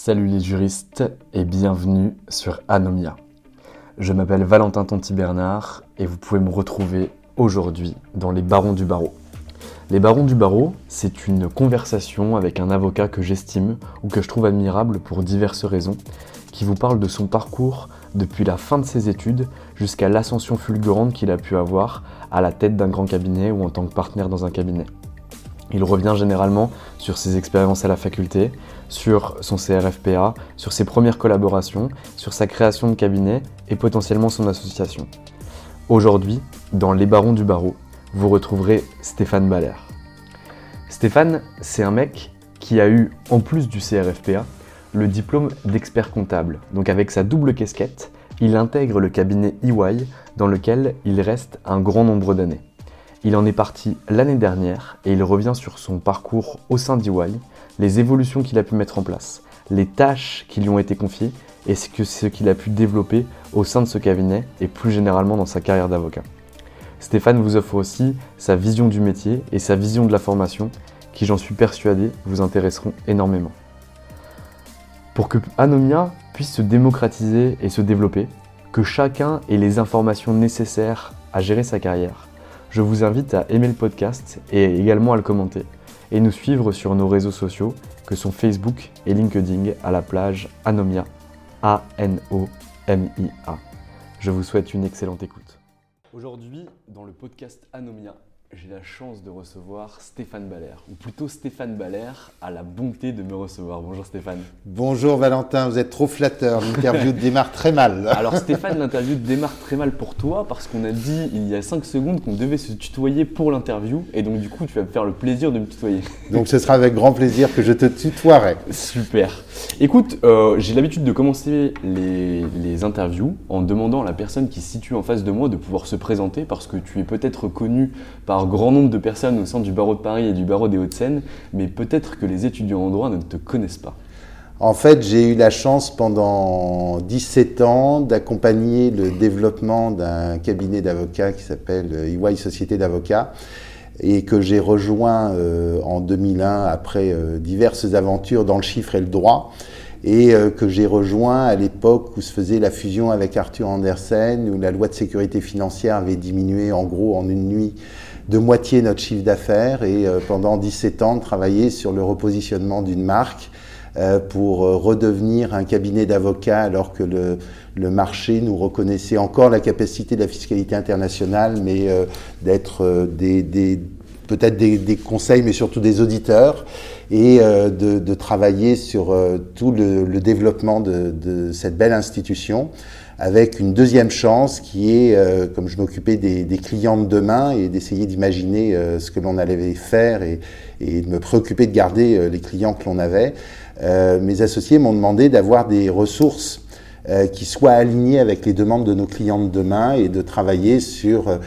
Salut les juristes et bienvenue sur Anomia. Je m'appelle Valentin Tonti-Bernard et vous pouvez me retrouver aujourd'hui dans les Barons du Barreau. Les Barons du Barreau, c'est une conversation avec un avocat que j'estime ou que je trouve admirable pour diverses raisons, qui vous parle de son parcours depuis la fin de ses études jusqu'à l'ascension fulgurante qu'il a pu avoir à la tête d'un grand cabinet ou en tant que partenaire dans un cabinet. Il revient généralement sur ses expériences à la faculté, sur son CRFPA, sur ses premières collaborations, sur sa création de cabinet et potentiellement son association. Aujourd'hui, dans Les Barons du Barreau, vous retrouverez Stéphane Baller. Stéphane, c'est un mec qui a eu, en plus du CRFPA, le diplôme d'expert comptable. Donc avec sa double casquette, il intègre le cabinet EY dans lequel il reste un grand nombre d'années. Il en est parti l'année dernière et il revient sur son parcours au sein d'EY, les évolutions qu'il a pu mettre en place, les tâches qui lui ont été confiées et ce qu'il a pu développer au sein de ce cabinet et plus généralement dans sa carrière d'avocat. Stéphane vous offre aussi sa vision du métier et sa vision de la formation qui, j'en suis persuadé, vous intéresseront énormément. Pour que Anomia puisse se démocratiser et se développer, que chacun ait les informations nécessaires à gérer sa carrière, je vous invite à aimer le podcast et également à le commenter et nous suivre sur nos réseaux sociaux que sont Facebook et LinkedIn à la plage Anomia, A-N-O-M-I-A. Je vous souhaite une excellente écoute. Aujourd'hui, dans le podcast Anomia, j'ai la chance de recevoir Stéphane Baller, ou plutôt Stéphane Baller a la bonté de me recevoir. Bonjour Stéphane. Bonjour Valentin, vous êtes trop flatteur, l'interview démarre très mal. Alors Stéphane, l'interview démarre très mal pour toi parce qu'on a dit il y a 5 secondes qu'on devait se tutoyer pour l'interview et donc du coup tu vas me faire le plaisir de me tutoyer. Donc ce sera avec grand plaisir que je te tutoierai. Super. Écoute, euh, j'ai l'habitude de commencer les, les interviews en demandant à la personne qui se situe en face de moi de pouvoir se présenter parce que tu es peut-être connu par grand nombre de personnes au sein du barreau de Paris et du barreau des Hauts-de-Seine, mais peut-être que les étudiants en droit ne te connaissent pas. En fait, j'ai eu la chance pendant 17 ans d'accompagner le développement d'un cabinet d'avocats qui s'appelle EY Société d'avocats et que j'ai rejoint euh, en 2001 après euh, diverses aventures dans le chiffre et le droit et euh, que j'ai rejoint à l'époque où se faisait la fusion avec Arthur Andersen, où la loi de sécurité financière avait diminué en gros en une nuit de moitié notre chiffre d'affaires et pendant 17 ans de travailler sur le repositionnement d'une marque pour redevenir un cabinet d'avocats alors que le, le, marché nous reconnaissait encore la capacité de la fiscalité internationale, mais d'être des, des peut-être des, conseils, mais surtout des auditeurs, et de, de, travailler sur tout le, développement de, cette belle institution avec une deuxième chance qui est, euh, comme je m'occupais des, clients de demain, et d'essayer d'imaginer euh, ce que l'on allait faire et, de me préoccuper de garder euh, les clients que l'on avait, mes associés m'ont demandé d'avoir des ressources qui soient alignées avec les demandes de nos clients de demain et de travailler sur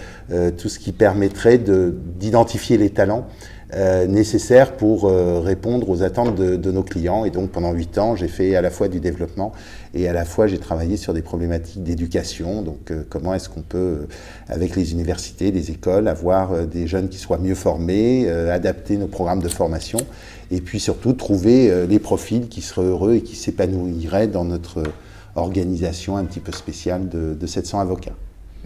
tout ce qui permettrait d'identifier les talents euh, nécessaires pour euh, répondre aux attentes de, de, nos clients. Et donc pendant huit ans, j'ai fait à la fois du développement et à la fois j'ai travaillé sur des problématiques d'éducation. Donc euh, comment est-ce qu'on peut, avec les universités, les écoles, avoir des jeunes qui soient mieux formés, adapter nos programmes de formation et puis surtout trouver les profils qui seraient heureux et qui s'épanouiraient dans notre organisation un petit peu spéciale de, de 700 avocats.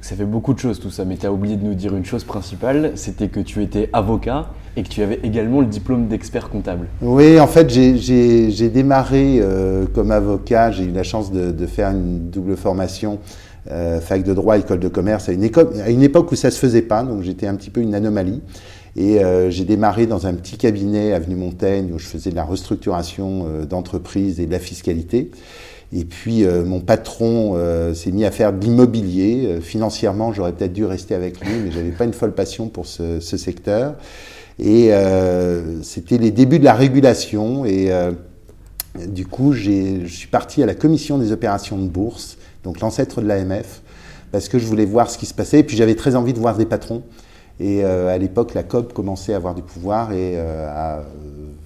Ça fait beaucoup de choses tout ça, mais tu as oublié de nous dire une chose principale, c'était que tu étais avocat et que tu avais également le diplôme d'expert comptable. Oui, en fait, j'ai démarré euh, comme avocat, j'ai eu la chance de, de, faire une double formation, euh, fac de droit, école de commerce, à une, école, à une époque où ça se faisait pas, donc j'étais un petit peu une anomalie. Et euh, j'ai démarré dans un petit cabinet, avenue Montaigne, où je faisais de la restructuration euh, d'entreprise et de la fiscalité. Et puis euh, mon patron euh, s'est mis à faire de l'immobilier. Euh, financièrement, j'aurais peut-être dû rester avec lui, mais j'avais pas une folle passion pour ce, ce secteur. Et c'était les débuts de la régulation. Et du coup, je suis parti à la commission des opérations de bourse, donc l'ancêtre de l'AMF, parce que je voulais voir ce qui se passait. Et puis j'avais très envie de voir des patrons. Et à l'époque, la COP commençait à avoir du pouvoir et à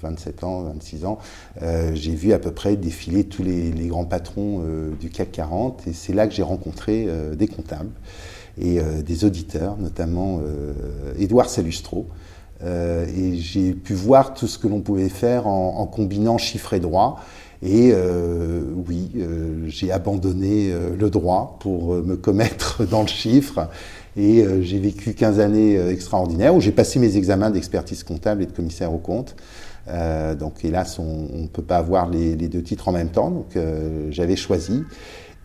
27 ans, 26 ans, euh, j'ai vu à peu près défiler tous les, grands patrons euh, du CAC 40 et c'est là que j'ai rencontré euh, des comptables et des auditeurs, notamment Édouard Salustro. et j'ai pu voir tout ce que l'on pouvait faire en, combinant chiffres et droit. Et oui, j'ai abandonné le droit pour me commettre dans le chiffre. Et j'ai vécu 15 années extraordinaires où j'ai passé mes examens d'expertise comptable et de commissaire aux comptes. Euh, donc hélas, on ne peut pas avoir les, deux titres en même temps, donc euh, j'avais choisi.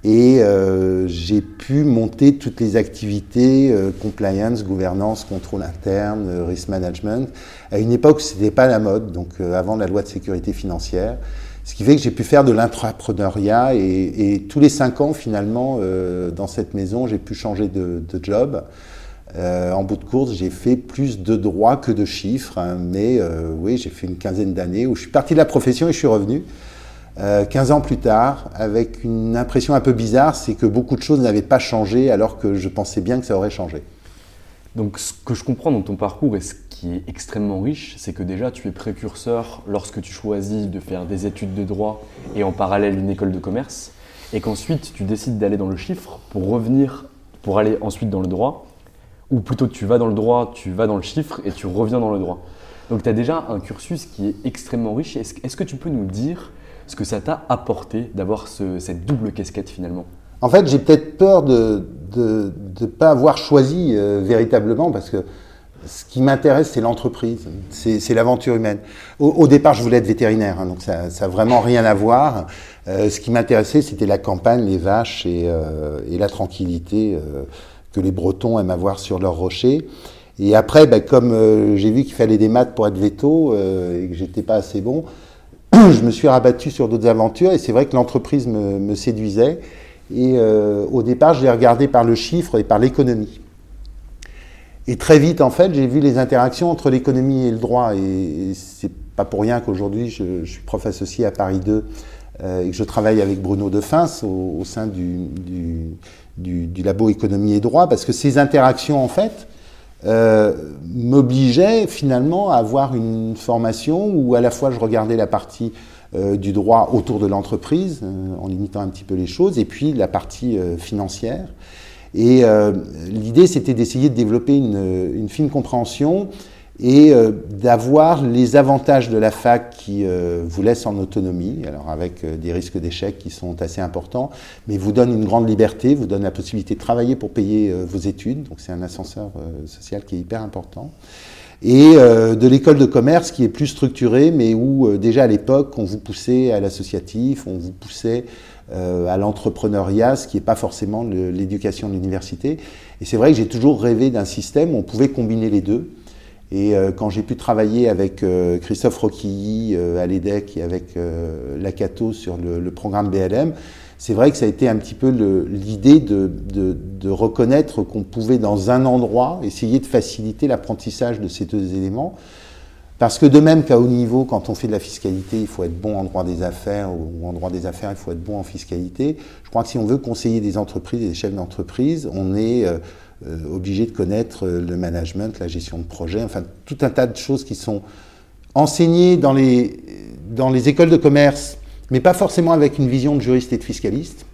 Et euh, j'ai pu monter toutes les activités, compliance, gouvernance, contrôle interne, risk management, à une époque ce n'était pas la mode, donc avant la loi de sécurité financière. Ce qui fait que j'ai pu faire de l'intrapreneuriat et, tous les cinq ans, finalement, dans cette maison, j'ai pu changer de, job. Euh, en bout de course, j'ai fait plus de droits que de chiffres, hein, mais euh, oui, j'ai fait une quinzaine d'années où je suis parti de la profession et je suis revenu. Euh, 15 ans plus tard, avec une impression un peu bizarre, c'est que beaucoup de choses n'avaient pas changé alors que je pensais bien que ça aurait changé. Donc ce que je comprends dans ton parcours et ce qui est extrêmement riche, c'est que déjà tu es précurseur lorsque tu choisis de faire des études de droit et en parallèle une école de commerce, et qu'ensuite tu décides d'aller dans le chiffre pour revenir, pour aller ensuite dans le droit, ou plutôt tu vas dans le droit, tu vas dans le chiffre et tu reviens dans le droit. Donc tu as déjà un cursus qui est extrêmement riche. Est-ce que tu peux nous dire ce que ça t'a apporté d'avoir cette double casquette finalement? En fait, j'ai peut-être peur de ne pas avoir choisi euh, véritablement parce que ce qui m'intéresse, c'est l'entreprise, c'est l'aventure humaine. Au, départ, je voulais être vétérinaire, hein, donc ça n'a vraiment rien à voir. Euh, ce qui m'intéressait, c'était la campagne, les vaches et, euh, la tranquillité que les Bretons aiment avoir sur leurs rochers. Et après, ben, comme euh, j'ai vu qu'il fallait des maths pour être veto euh, et que j'étais pas assez bon, je me suis rabattu sur d'autres aventures et c'est vrai que l'entreprise me, séduisait. Et euh, au départ, je l'ai regardé par le chiffre et par l'économie. Et très vite, en fait, j'ai vu les interactions entre l'économie et le droit. Et, c'est pas pour rien qu'aujourd'hui, je, suis prof associé à Paris 2 et que je travaille avec Bruno Defins au, sein du, labo économie et droit, parce que ces interactions, en fait, euh, m'obligeaient finalement à avoir une formation où à la fois je regardais la partie euh, du droit autour de l'entreprise, euh, en limitant un petit peu les choses, et puis la partie financière. Et l'idée, c'était d'essayer de développer une, une, fine compréhension et euh, d'avoir les avantages de la fac qui euh, vous laisse en autonomie, alors avec euh, des risques d'échec qui sont assez importants, mais vous donne une grande liberté, vous donne la possibilité de travailler pour payer vos études, donc c'est un ascenseur social qui est hyper important. Et de l'école de commerce qui est plus structurée, mais où déjà à l'époque on vous poussait à l'associatif, on vous poussait à l'entrepreneuriat, ce qui n'est pas forcément l'éducation de l'université. Et c'est vrai que j'ai toujours rêvé d'un système où on pouvait combiner les deux. Et euh, quand j'ai pu travailler avec euh, Christophe Roquilly euh, à l'EDEC et avec Lacato sur le, programme BLM, c'est vrai que ça a été un petit peu l'idée de, de, reconnaître qu'on pouvait dans un endroit essayer de faciliter l'apprentissage de ces deux éléments. Parce que de même qu'à haut niveau, quand on fait de la fiscalité, il faut être bon en droit des affaires, ou en droit des affaires, il faut être bon en fiscalité. Je crois que si on veut conseiller des entreprises et des chefs d'entreprise, on est obligé de connaître le management, la gestion de projet, enfin tout un tas de choses qui sont enseignées dans les, dans les écoles de commerce, mais pas forcément avec une vision de juriste et de fiscaliste.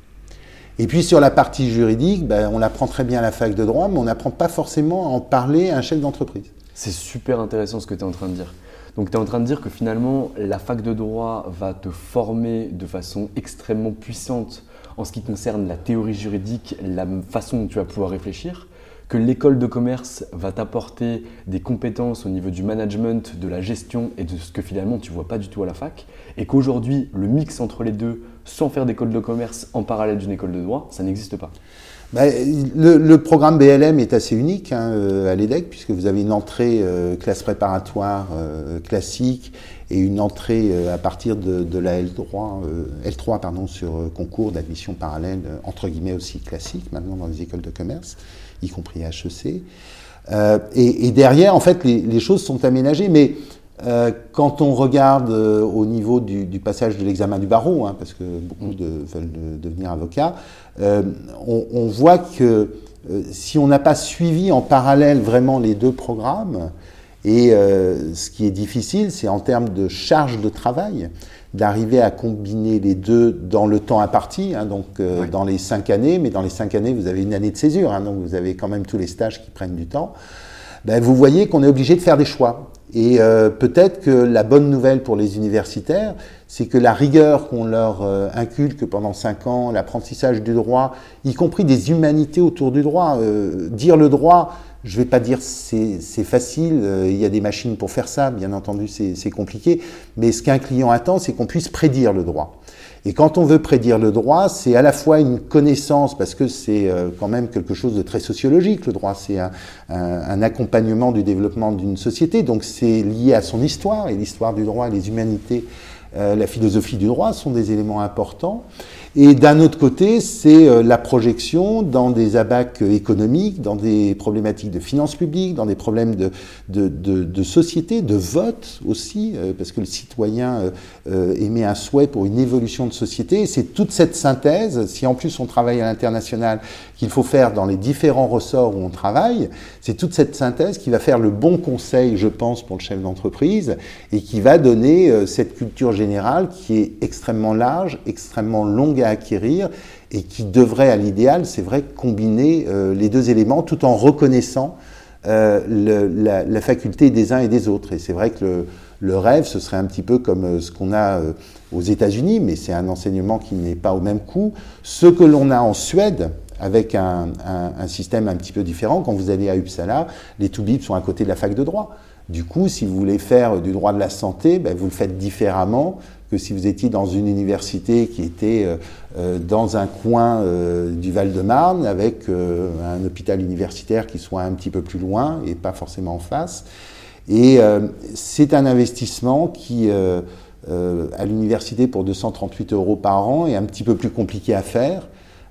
Et puis sur la partie juridique, ben, on apprend très bien à la fac de droit, mais on n'apprend pas forcément à en parler à un chef d'entreprise. C'est super intéressant ce que tu es en train de dire. Donc tu es en train de dire que finalement, la fac de droit va te former de façon extrêmement puissante en ce qui concerne la théorie juridique, la façon dont tu vas pouvoir réfléchir, que l'école de commerce va t'apporter des compétences au niveau du management, de la gestion et de ce que finalement tu ne vois pas du tout à la fac, et qu'aujourd'hui, le mix entre les deux sans faire d'école de commerce en parallèle d'une école de droit, ça n'existe pas. Bah, le, programme BLM est assez unique hein, euh, à l'EDEC, puisque vous avez une entrée euh, classe préparatoire euh, classique et une entrée à partir de, la L3, L3 pardon, sur concours d'admission parallèle, entre guillemets aussi classique, maintenant dans les écoles de commerce, y compris HEC. Et, derrière, en fait, les, les choses sont aménagées, mais euh, quand on regarde euh, au niveau du, passage de l'examen du barreau, hein, parce que beaucoup de, veulent devenir avocats, euh, on, voit que si on n'a pas suivi en parallèle vraiment les deux programmes, et ce qui est difficile, c'est en termes de charge de travail, d'arriver à combiner les deux dans le temps imparti, hein, donc dans les cinq années, mais dans les cinq années, vous avez une année de césure, hein, donc vous avez quand même tous les stages qui prennent du temps. Ben, vous voyez qu'on est obligé de faire des choix. Et euh, peut-être que la bonne nouvelle pour les universitaires, c'est que la rigueur qu'on leur euh, inculque pendant cinq ans, l'apprentissage du droit, y compris des humanités autour du droit, euh, dire le droit, je ne vais pas dire c'est facile, il y a des machines pour faire ça, bien entendu c'est compliqué, mais ce qu'un client attend, c'est qu'on puisse prédire le droit. Et quand on veut prédire le droit, c'est à la fois une connaissance, parce que c'est euh, quand même quelque chose de très sociologique, le droit, c'est un, accompagnement du développement d'une société, donc c'est lié à son histoire, et l'histoire du droit les humanités, euh, la philosophie du droit sont des éléments importants. Et d'un autre côté, c'est euh, la projection dans des abacs économiques, dans des problématiques de finances publiques, dans des problèmes de, de, société, de vote aussi, euh, parce que le citoyen émet un souhait pour une évolution de société. C'est toute cette synthèse, si en plus on travaille à l'international, qu'il faut faire dans les différents ressorts où on travaille, c'est toute cette synthèse qui va faire le bon conseil, je pense, pour le chef d'entreprise, et qui va donner cette culture générale qui est extrêmement large, extrêmement longue à acquérir et qui devrait, à l'idéal, c'est vrai, combiner euh, les deux éléments tout en reconnaissant euh, la, faculté des uns et des autres. Et c'est vrai que le, rêve, ce serait un petit peu comme euh, ce qu'on a aux États-Unis, mais c'est un enseignement qui n'est pas au même coût. Ce que l'on a en Suède, avec un, système un petit peu différent, quand vous allez à Uppsala, les Toubibs sont à côté de la fac de droit. Du coup, si vous voulez faire du droit de la santé, ben, vous le faites différemment que si vous étiez dans une université qui était euh, euh, dans un coin euh, du Val-de-Marne avec un hôpital universitaire qui soit un petit peu plus loin et pas forcément en face. Et c'est un investissement qui, à l'université pour 238 euros par an, est un petit peu plus compliqué à faire.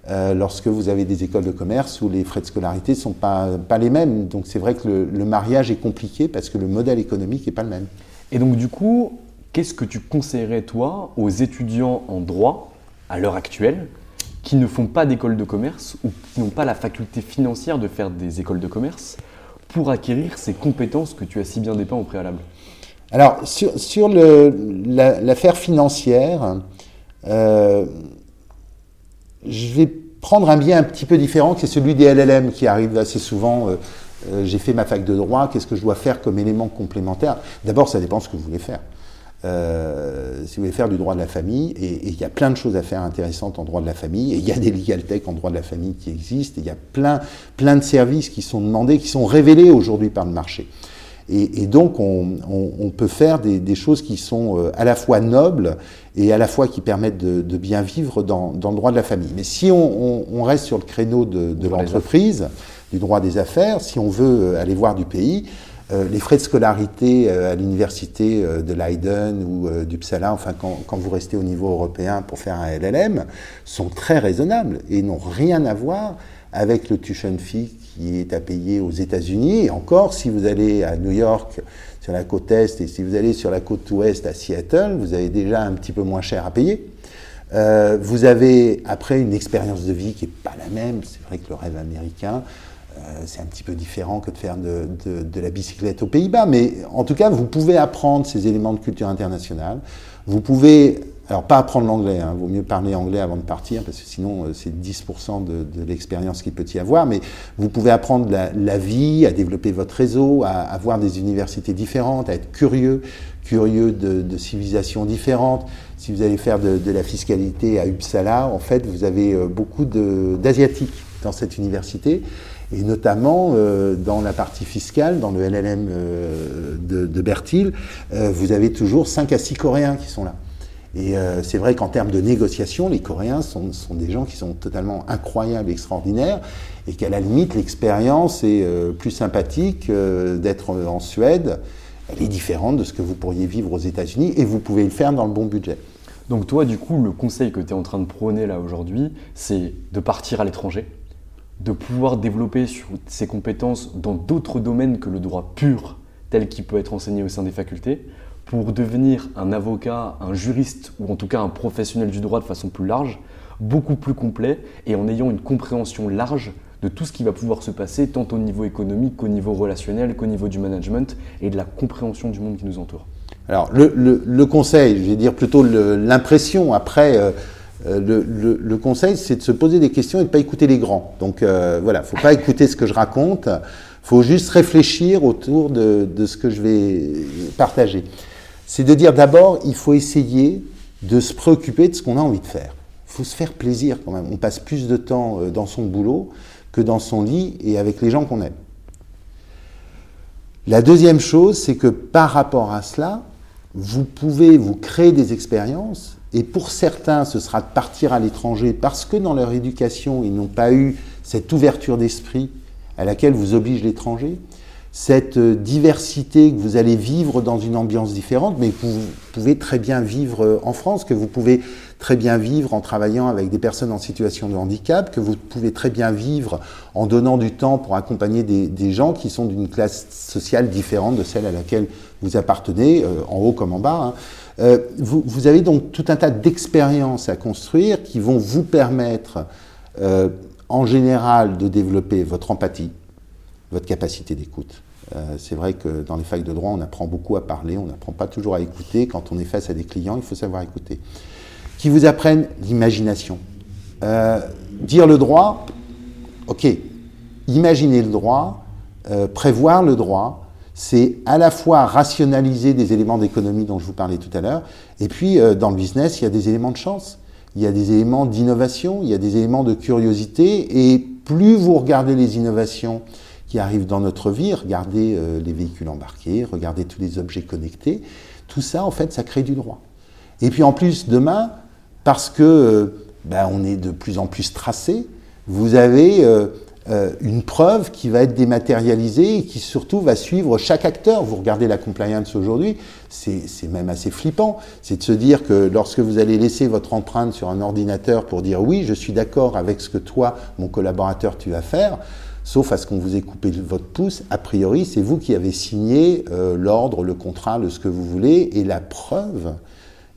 Lorsque vous avez des écoles de commerce où les frais de scolarité ne sont pas, pas les mêmes. Donc c'est vrai que le, le, mariage est compliqué parce que le modèle économique n'est pas le même. Et donc du coup, qu'est-ce que tu conseillerais, toi, aux étudiants en droit, à l'heure actuelle, qui ne font pas d'école de commerce ou qui n'ont pas la faculté financière de faire des écoles de commerce pour acquérir ces compétences que tu as si bien dépeint au préalable? Alors, sur, l'affaire financière, euh, je vais prendre un biais un petit peu différent, qui est celui des LLM qui arrive assez souvent. Euh, euh, j'ai fait ma fac de droit, qu'est-ce que je dois faire comme élément complémentaire? D'abord, ça dépend de ce que vous voulez faire. Euh, si vous voulez faire du droit de la famille, et il y a plein de choses à faire intéressantes en droit de la famille, et il y a des legal tech en droit de la famille qui existent, il y a plein, plein de services qui sont demandés, qui sont révélés aujourd'hui par le marché. Et, et donc, on, on, on, peut faire des, des, choses qui sont euh, à la fois nobles et à la fois qui permettent de, de bien vivre dans, dans, le droit de la famille. Mais si on, on reste sur le créneau de, de l'entreprise, du droit des affaires, si on veut aller voir du pays, euh, les frais de scolarité euh, à l'université euh, de Leiden ou d'Uppsala, enfin quand, quand, vous restez au niveau européen pour faire un LLM, sont très raisonnables et n'ont rien à voir avec le tuition fee qui est à payer aux États-Unis. Et encore, si vous allez à New York sur la côte est et si vous allez sur la côte ouest à Seattle, vous avez déjà un petit peu moins cher à payer. Euh, vous avez après une expérience de vie qui n'est pas la même. C'est vrai que le rêve américain, c'est un petit peu différent que de faire de, de la bicyclette aux Pays-Bas, mais en tout cas, vous pouvez apprendre ces éléments de culture internationale. Vous pouvez alors, pas apprendre l'anglais, hein. vaut mieux parler anglais avant de partir, parce que sinon, euh, c'est 10% de, de l'expérience qu'il peut y avoir. Mais vous pouvez apprendre la, vie, à développer votre réseau, à, avoir des universités différentes, à être curieux, curieux de, civilisations différentes. Si vous allez faire de, la fiscalité à Uppsala, en fait, vous avez euh, beaucoup d'Asiatiques dans cette université et notamment euh, dans la partie fiscale, dans le LLM de, de Bertil, vous avez toujours 5 à 6 Coréens qui sont là. Et euh, c'est vrai qu'en termes de négociation, les Coréens sont, des gens qui sont totalement incroyables, extraordinaires, et qu'à la limite, l'expérience est euh, plus sympathique euh, d'être en Suède. Elle est différente de ce que vous pourriez vivre aux États-Unis, et vous pouvez le faire dans le bon budget. Donc toi, du coup, le conseil que tu es en train de prôner là aujourd'hui, c'est de partir à l'étranger, de pouvoir développer sur ses compétences dans d'autres domaines que le droit pur, tel qu'il peut être enseigné au sein des facultés, pour devenir un avocat, un juriste ou en tout cas un professionnel du droit de façon plus large, beaucoup plus complet et en ayant une compréhension large de tout ce qui va pouvoir se passer tant au niveau économique qu'au niveau relationnel, qu'au niveau du management et de la compréhension du monde qui nous entoure. Alors le, conseil, je vais dire plutôt l'impression, après euh, euh, le, conseil c'est de se poser des questions et de ne pas écouter les grands. Donc euh, voilà, faut pas écouter ce que je raconte, faut juste réfléchir autour de, de ce que je vais partager c'est de dire d'abord, il faut essayer de se préoccuper de ce qu'on a envie de faire. Il faut se faire plaisir quand même. On passe plus de temps euh, dans son boulot que dans son lit et avec les gens qu'on aime. La deuxième chose, c'est que par rapport à cela, vous pouvez vous créer des expériences et pour certains, ce sera de partir à l'étranger parce que dans leur éducation, ils n'ont pas eu cette ouverture d'esprit à laquelle vous oblige l'étranger cette euh, diversité que vous allez vivre dans une ambiance différente, mais que vous pouvez très bien vivre euh, en France, que vous pouvez très bien vivre en travaillant avec des personnes en situation de handicap, que vous pouvez très bien vivre en donnant du temps pour accompagner des, gens qui sont d'une classe sociale différente de celle à laquelle vous appartenez, euh, en haut comme en bas. Hein. vous, vous, avez donc tout un tas d'expériences à construire qui vont vous permettre, en général, de développer votre empathie, votre capacité d'écoute. Euh, c'est vrai que dans les facs de droit, on apprend beaucoup à parler, on n'apprend pas toujours à écouter. Quand on est face à des clients, il faut savoir écouter. Qui vous apprennent l'imagination. Euh, dire le droit, ok. Imaginer le droit, euh, prévoir le droit, c'est à la fois rationaliser des éléments d'économie dont je vous parlais tout à l'heure, et puis dans le business, il y a des éléments de chance, il y a des éléments d'innovation, il y a des éléments de curiosité, et plus vous regardez les innovations, qui arrivent dans notre vie, regardez euh, les véhicules embarqués, regardez tous les objets connectés, tout ça, en fait, ça crée du droit. Et puis en plus, demain, parce que euh, ben, on est de plus en plus tracé, vous avez euh, une preuve qui va être dématérialisée et qui surtout va suivre chaque acteur. Vous regardez la compliance aujourd'hui, c'est même assez flippant. C'est de se dire que lorsque vous allez laisser votre empreinte sur un ordinateur pour dire oui, je suis d'accord avec ce que toi, mon collaborateur, tu vas faire, sauf à ce qu'on vous ait coupé votre pouce, a priori, c'est vous qui avez signé euh, l'ordre, le contrat, le ce que vous voulez, et la preuve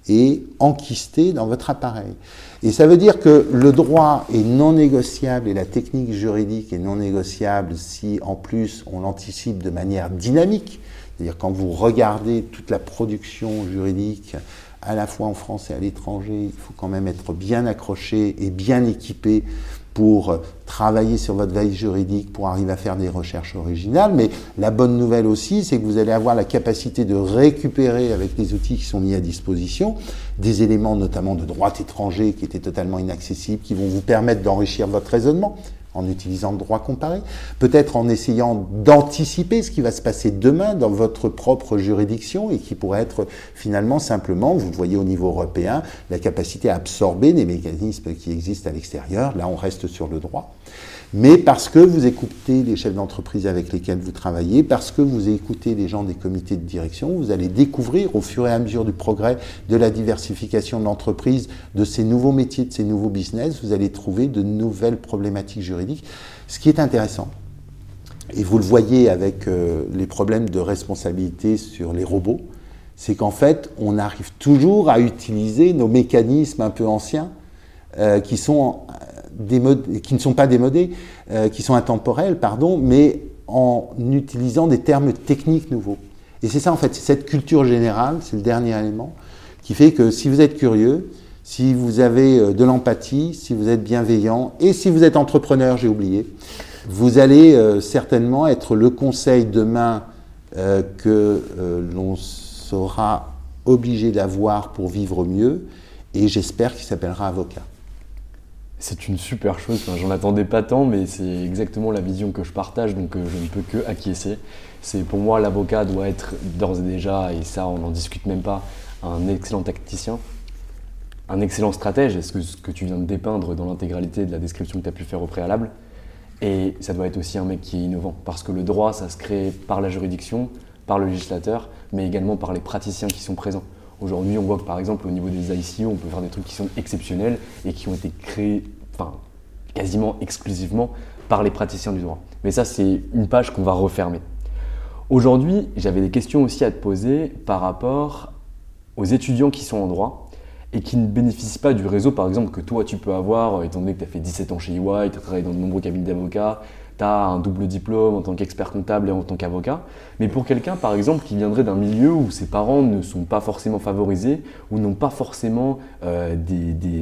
est enquistée dans votre appareil. Et ça veut dire que le droit est non négociable et la technique juridique est non négociable si en plus on l'anticipe de manière dynamique. C'est-à-dire quand vous regardez toute la production juridique, à la fois en France et à l'étranger, il faut quand même être bien accroché et bien équipé pour travailler sur votre veille juridique, pour arriver à faire des recherches originales. Mais la bonne nouvelle aussi, c'est que vous allez avoir la capacité de récupérer avec les outils qui sont mis à disposition des éléments notamment de droit étranger qui étaient totalement inaccessibles, qui vont vous permettre d'enrichir votre raisonnement en utilisant le droit comparé, peut-être en essayant d'anticiper ce qui va se passer demain dans votre propre juridiction et qui pourrait être finalement simplement, vous le voyez au niveau européen, la capacité à absorber des mécanismes qui existent à l'extérieur. Là, on reste sur le droit mais parce que vous écoutez les chefs d'entreprise avec lesquels vous travaillez, parce que vous écoutez les gens des comités de direction, vous allez découvrir au fur et à mesure du progrès de la diversification de l'entreprise, de ces nouveaux métiers, de ces nouveaux business, vous allez trouver de nouvelles problématiques juridiques. Ce qui est intéressant, et vous le voyez avec euh, les problèmes de responsabilité sur les robots, c'est qu'en fait, on arrive toujours à utiliser nos mécanismes un peu anciens euh, qui sont qui ne sont pas démodés, qui sont intemporels, pardon, mais en utilisant des termes techniques nouveaux. Et c'est ça en fait, c'est cette culture générale, c'est le dernier élément, qui fait que si vous êtes curieux, si vous avez euh, de l'empathie, si vous êtes bienveillant et si vous êtes entrepreneur, j'ai oublié, vous allez euh, certainement être le conseil demain euh, que l'on sera obligé d'avoir pour vivre mieux et j'espère qu'il s'appellera avocat. C'est une super chose, j'en attendais pas tant, mais c'est exactement la vision que je partage, donc je ne peux que acquiescer. C'est pour moi l'avocat doit être d'ores et déjà, et ça on n'en discute même pas, un excellent tacticien, un excellent stratège, ce que, ce que tu viens de dépeindre dans l'intégralité de la description que tu as pu faire au préalable. Et ça doit être aussi un mec qui est innovant, parce que le droit, ça se crée par la juridiction, par le législateur, mais également par les praticiens qui sont présents. Aujourd'hui, on voit que par exemple, au niveau des ICO, on peut faire des trucs qui sont exceptionnels et qui ont été créés, enfin, quasiment exclusivement par les praticiens du droit. Mais ça, c'est une page qu'on va refermer. Aujourd'hui, j'avais des questions aussi à te poser par rapport aux étudiants qui sont en droit et qui ne bénéficient pas du réseau, par exemple, que toi tu peux avoir, euh, étant donné que tu as fait 17 ans chez EY, tu as travaillé dans de nombreux cabinets d'avocats, un double diplôme en tant qu'expert comptable et en tant qu'avocat. Mais pour quelqu'un, par exemple, qui viendrait d'un milieu où ses parents ne sont pas forcément favorisés, ou n'ont pas forcément euh,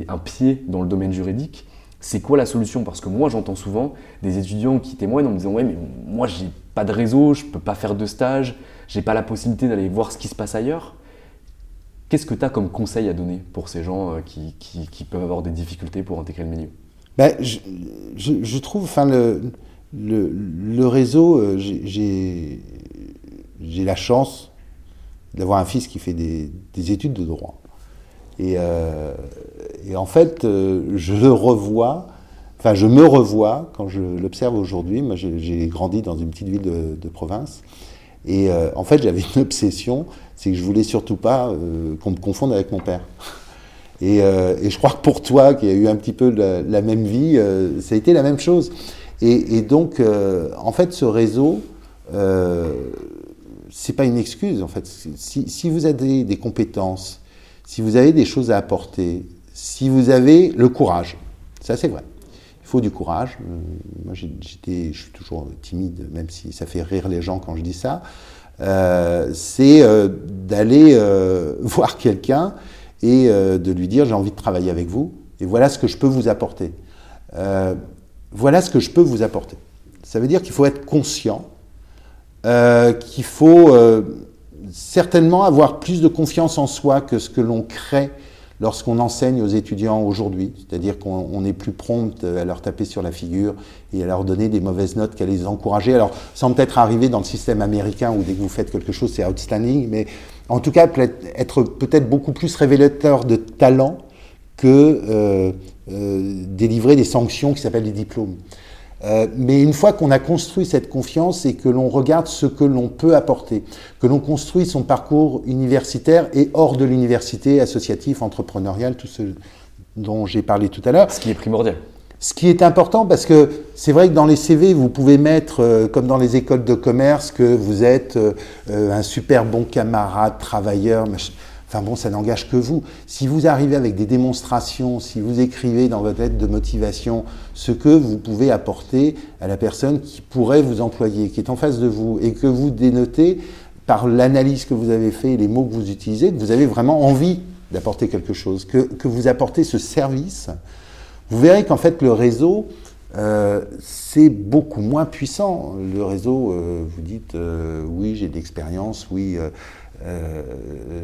un pied dans le domaine juridique, c'est quoi la solution? Parce que moi, j'entends souvent des étudiants qui témoignent en me disant Ouais, mais moi, j'ai pas de réseau, je peux pas faire de stage, j'ai pas la possibilité d'aller voir ce qui se passe ailleurs. Qu'est-ce que tu as comme conseil à donner pour ces gens euh, qui, qui, peuvent avoir des difficultés pour intégrer le milieu? Ben, je, je, trouve, enfin, le, le, réseau, euh, j'ai la chance d'avoir un fils qui fait des, des études de droit. Et, euh, en fait, euh, je le revois, enfin, je me revois quand je l'observe aujourd'hui. Moi, j'ai grandi dans une petite ville de, province. Et en fait, j'avais une obsession, c'est que je voulais surtout pas qu'on me confonde avec mon père. Et, et, je crois que pour toi, qui a eu un petit peu la, même vie, ça a été la même chose. Et, donc, en fait, ce réseau, c'est pas une excuse. En fait, si, vous avez des compétences, si vous avez des choses à apporter, si vous avez le courage, ça c'est vrai, il faut du courage. Euh, moi j'étais, je suis toujours timide, même si ça fait rire les gens quand je dis ça. Euh, c'est euh, d'aller voir quelqu'un et de lui dire j'ai envie de travailler avec vous et voilà ce que je peux vous apporter. Voilà ce que je peux vous apporter. Ça veut dire qu'il faut être conscient, qu'il faut certainement avoir plus de confiance en soi que ce que l'on crée lorsqu'on enseigne aux étudiants aujourd'hui, c'est-à-dire qu'on est plus prompt à leur taper sur la figure et à leur donner des mauvaises notes qu'à les encourager. Alors, sans peut-être arriver dans le système américain où dès que vous faites quelque chose, c'est outstanding, mais en tout cas, être peut-être beaucoup plus révélateur de talent que euh, euh, délivrer des sanctions qui s'appellent des diplômes. Euh, mais une fois qu'on a construit cette confiance et que l'on regarde ce que l'on peut apporter, que l'on construit son parcours universitaire et hors de l'université, associatif, entrepreneurial, tout ce dont j'ai parlé tout à l'heure. Ce qui est primordial. Ce qui est important parce que c'est vrai que dans les CV, vous pouvez mettre, euh, comme dans les écoles de commerce, que vous êtes euh, un super bon camarade, travailleur. Enfin bon, ça n'engage que vous. Si vous arrivez avec des démonstrations, si vous écrivez dans votre lettre de motivation ce que vous pouvez apporter à la personne qui pourrait vous employer, qui est en face de vous, et que vous dénotez par l'analyse que vous avez fait les mots que vous utilisez, que vous avez vraiment envie d'apporter quelque chose, que, que, vous apportez ce service, vous verrez qu'en fait le réseau, euh, c'est beaucoup moins puissant. Le réseau, euh, vous dites, euh, oui, j'ai de l'expérience, oui, euh,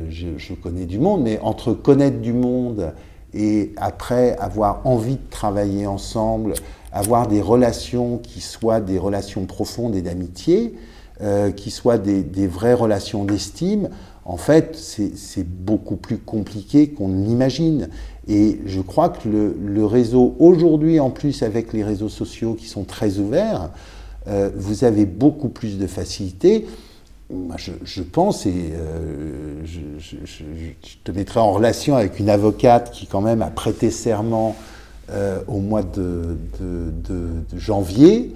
je, connais du monde, mais entre connaître du monde et après avoir envie de travailler ensemble, avoir des relations qui soient des relations profondes et d'amitié, euh, qui soient des, vraies relations d'estime, en fait, c'est beaucoup plus compliqué qu'on l'imagine. Et je crois que le, réseau, aujourd'hui en plus avec les réseaux sociaux qui sont très ouverts, euh, vous avez beaucoup plus de facilité je, pense, et euh, je, te mettrai en relation avec une avocate qui quand même a prêté serment euh, au mois de, janvier,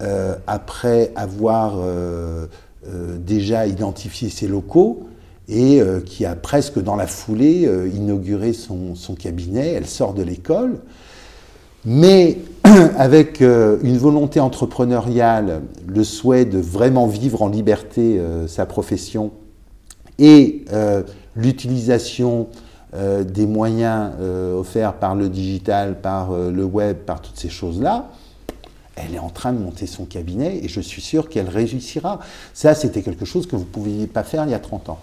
euh, après avoir déjà identifié ses locaux et qui a presque dans la foulée inauguré son, cabinet. Elle sort de l'école. Mais avec euh, une volonté entrepreneuriale, le souhait de vraiment vivre en liberté euh, sa profession et euh, l'utilisation des moyens offerts par le digital, par le web, par toutes ces choses-là, elle est en train de monter son cabinet et je suis sûr qu'elle réussira. Ça, c'était quelque chose que vous ne pouviez pas faire il y a 30 ans.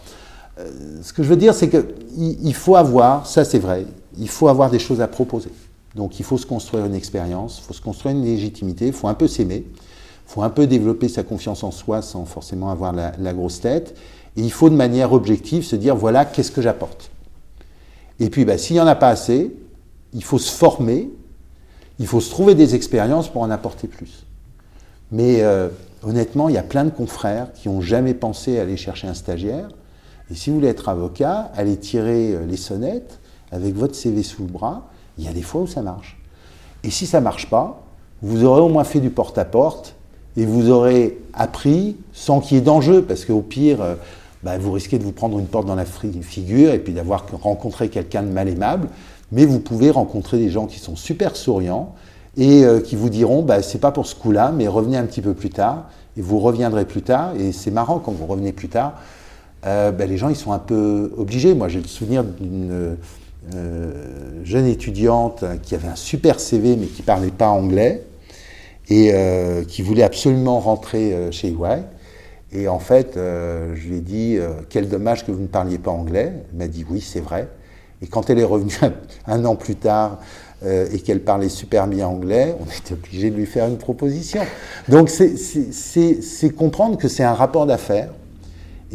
ce que je veux dire, c'est qu'il faut avoir, ça c'est vrai, il faut avoir des choses à proposer. Donc il faut se construire une expérience, il faut se construire une légitimité, il faut un peu s'aimer, il faut un peu développer sa confiance en soi sans forcément avoir la, grosse tête. Et il faut de manière objective se dire voilà qu'est-ce que j'apporte? Et puis bah, s'il n'y en a pas assez, il faut se former, il faut se trouver des expériences pour en apporter plus. Mais euh, honnêtement, il y a plein de confrères qui n'ont jamais pensé à aller chercher un stagiaire. Et si vous voulez être avocat, allez tirer euh, les sonnettes avec votre CV sous le bras il y a des fois où ça marche. Et si ça ne marche pas, vous aurez au moins fait du porte-à-porte et vous aurez appris sans qu'il y ait d'enjeu, parce qu'au pire, euh, bah, vous risquez de vous prendre une porte dans la figure et puis d'avoir rencontré quelqu'un de mal aimable, mais vous pouvez rencontrer des gens qui sont super souriants et euh, qui vous diront bah, c'est pas pour ce coup-là, mais revenez un petit peu plus tard et vous reviendrez plus tard. Et c'est marrant quand vous revenez plus tard, euh, bah, les gens ils sont un peu obligés. Moi j'ai le souvenir d'une jeune étudiante qui avait un super CV mais qui ne parlait pas anglais et euh, qui voulait absolument rentrer euh, chez EY. Et en fait, je lui ai dit Quel dommage que vous ne parliez pas anglais. Elle m'a dit Oui, c'est vrai. Et quand elle est revenue un, an plus tard et qu'elle parlait super bien anglais, on était obligé de lui faire une proposition. Donc c'est comprendre que c'est un rapport d'affaires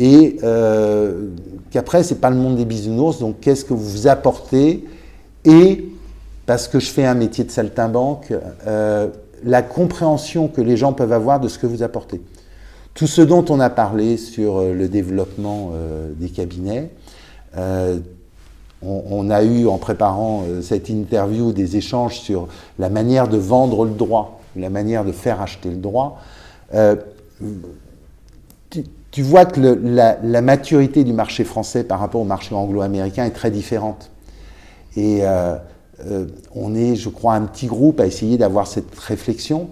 et euh, qu'après, ce n'est pas le monde des bisounours, donc qu'est-ce que vous apportez Et, parce que je fais un métier de saltimbanque, euh, la compréhension que les gens peuvent avoir de ce que vous apportez. Tout ce dont on a parlé sur euh, le développement des cabinets, on, a eu en préparant cette interview des échanges sur la manière de vendre le droit, la manière de faire acheter le droit tu vois que la, maturité du marché français par rapport au marché anglo-américain est très différente. Et euh, euh, on est, je crois, un petit groupe à essayer d'avoir cette réflexion,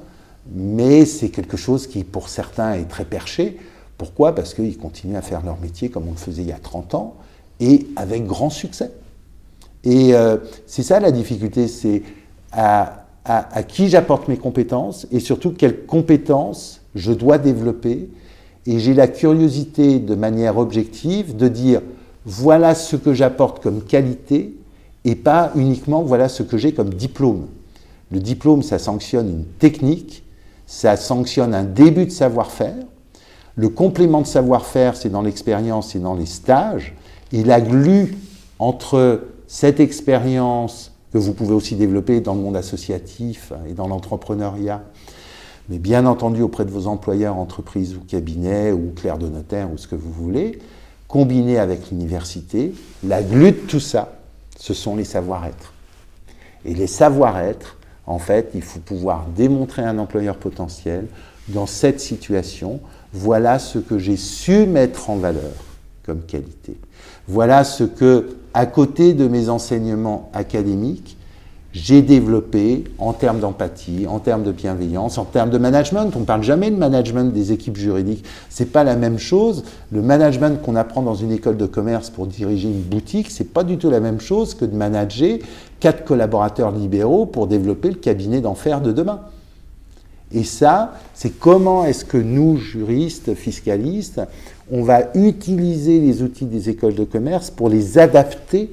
mais c'est quelque chose qui, pour certains, est très perché. Pourquoi? Parce qu'ils continuent à faire leur métier comme on le faisait il y a 30 ans, et avec grand succès. Et euh, c'est ça la difficulté, c'est à, à qui j'apporte mes compétences, et surtout quelles compétences je dois développer et j'ai la curiosité de manière objective de dire voilà ce que j'apporte comme qualité et pas uniquement voilà ce que j'ai comme diplôme. Le diplôme, ça sanctionne une technique, ça sanctionne un début de savoir-faire. Le complément de savoir-faire, c'est dans l'expérience et dans les stages. Et la glue entre cette expérience que vous pouvez aussi développer dans le monde associatif et dans l'entrepreneuriat mais bien entendu auprès de vos employeurs, entreprises ou cabinets ou clercs de notaire ou ce que vous voulez, combiné avec l'université, la glue de tout ça, ce sont les savoir-être. Et les savoir-être, en fait, il faut pouvoir démontrer à un employeur potentiel, dans cette situation, voilà ce que j'ai su mettre en valeur comme qualité. Voilà ce que, à côté de mes enseignements académiques, j'ai développé en termes d'empathie, en termes de bienveillance, en termes de management. On ne parle jamais de management des équipes juridiques. Ce n'est pas la même chose. Le management qu'on apprend dans une école de commerce pour diriger une boutique, ce n'est pas du tout la même chose que de manager quatre collaborateurs libéraux pour développer le cabinet d'enfer de demain. Et ça, c'est comment est-ce que nous, juristes, fiscalistes, on va utiliser les outils des écoles de commerce pour les adapter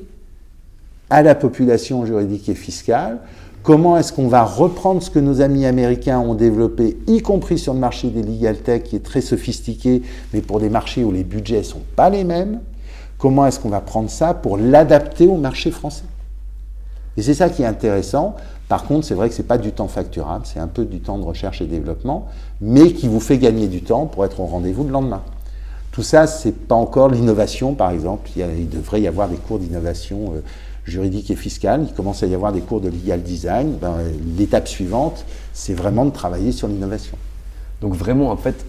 à la population juridique et fiscale. Comment est-ce qu'on va reprendre ce que nos amis américains ont développé, y compris sur le marché des legal tech, qui est très sophistiqué, mais pour des marchés où les budgets ne sont pas les mêmes? Comment est-ce qu'on va prendre ça pour l'adapter au marché français? Et c'est ça qui est intéressant. Par contre, c'est vrai que ce n'est pas du temps facturable, c'est un peu du temps de recherche et développement, mais qui vous fait gagner du temps pour être au rendez-vous le lendemain. Tout ça, ce n'est pas encore l'innovation, par exemple. Il, devrait y avoir des cours d'innovation. Euh, juridique et fiscale, il commence à y avoir des cours de legal design. Ben, l'étape suivante, c'est vraiment de travailler sur l'innovation. Donc vraiment, en fait,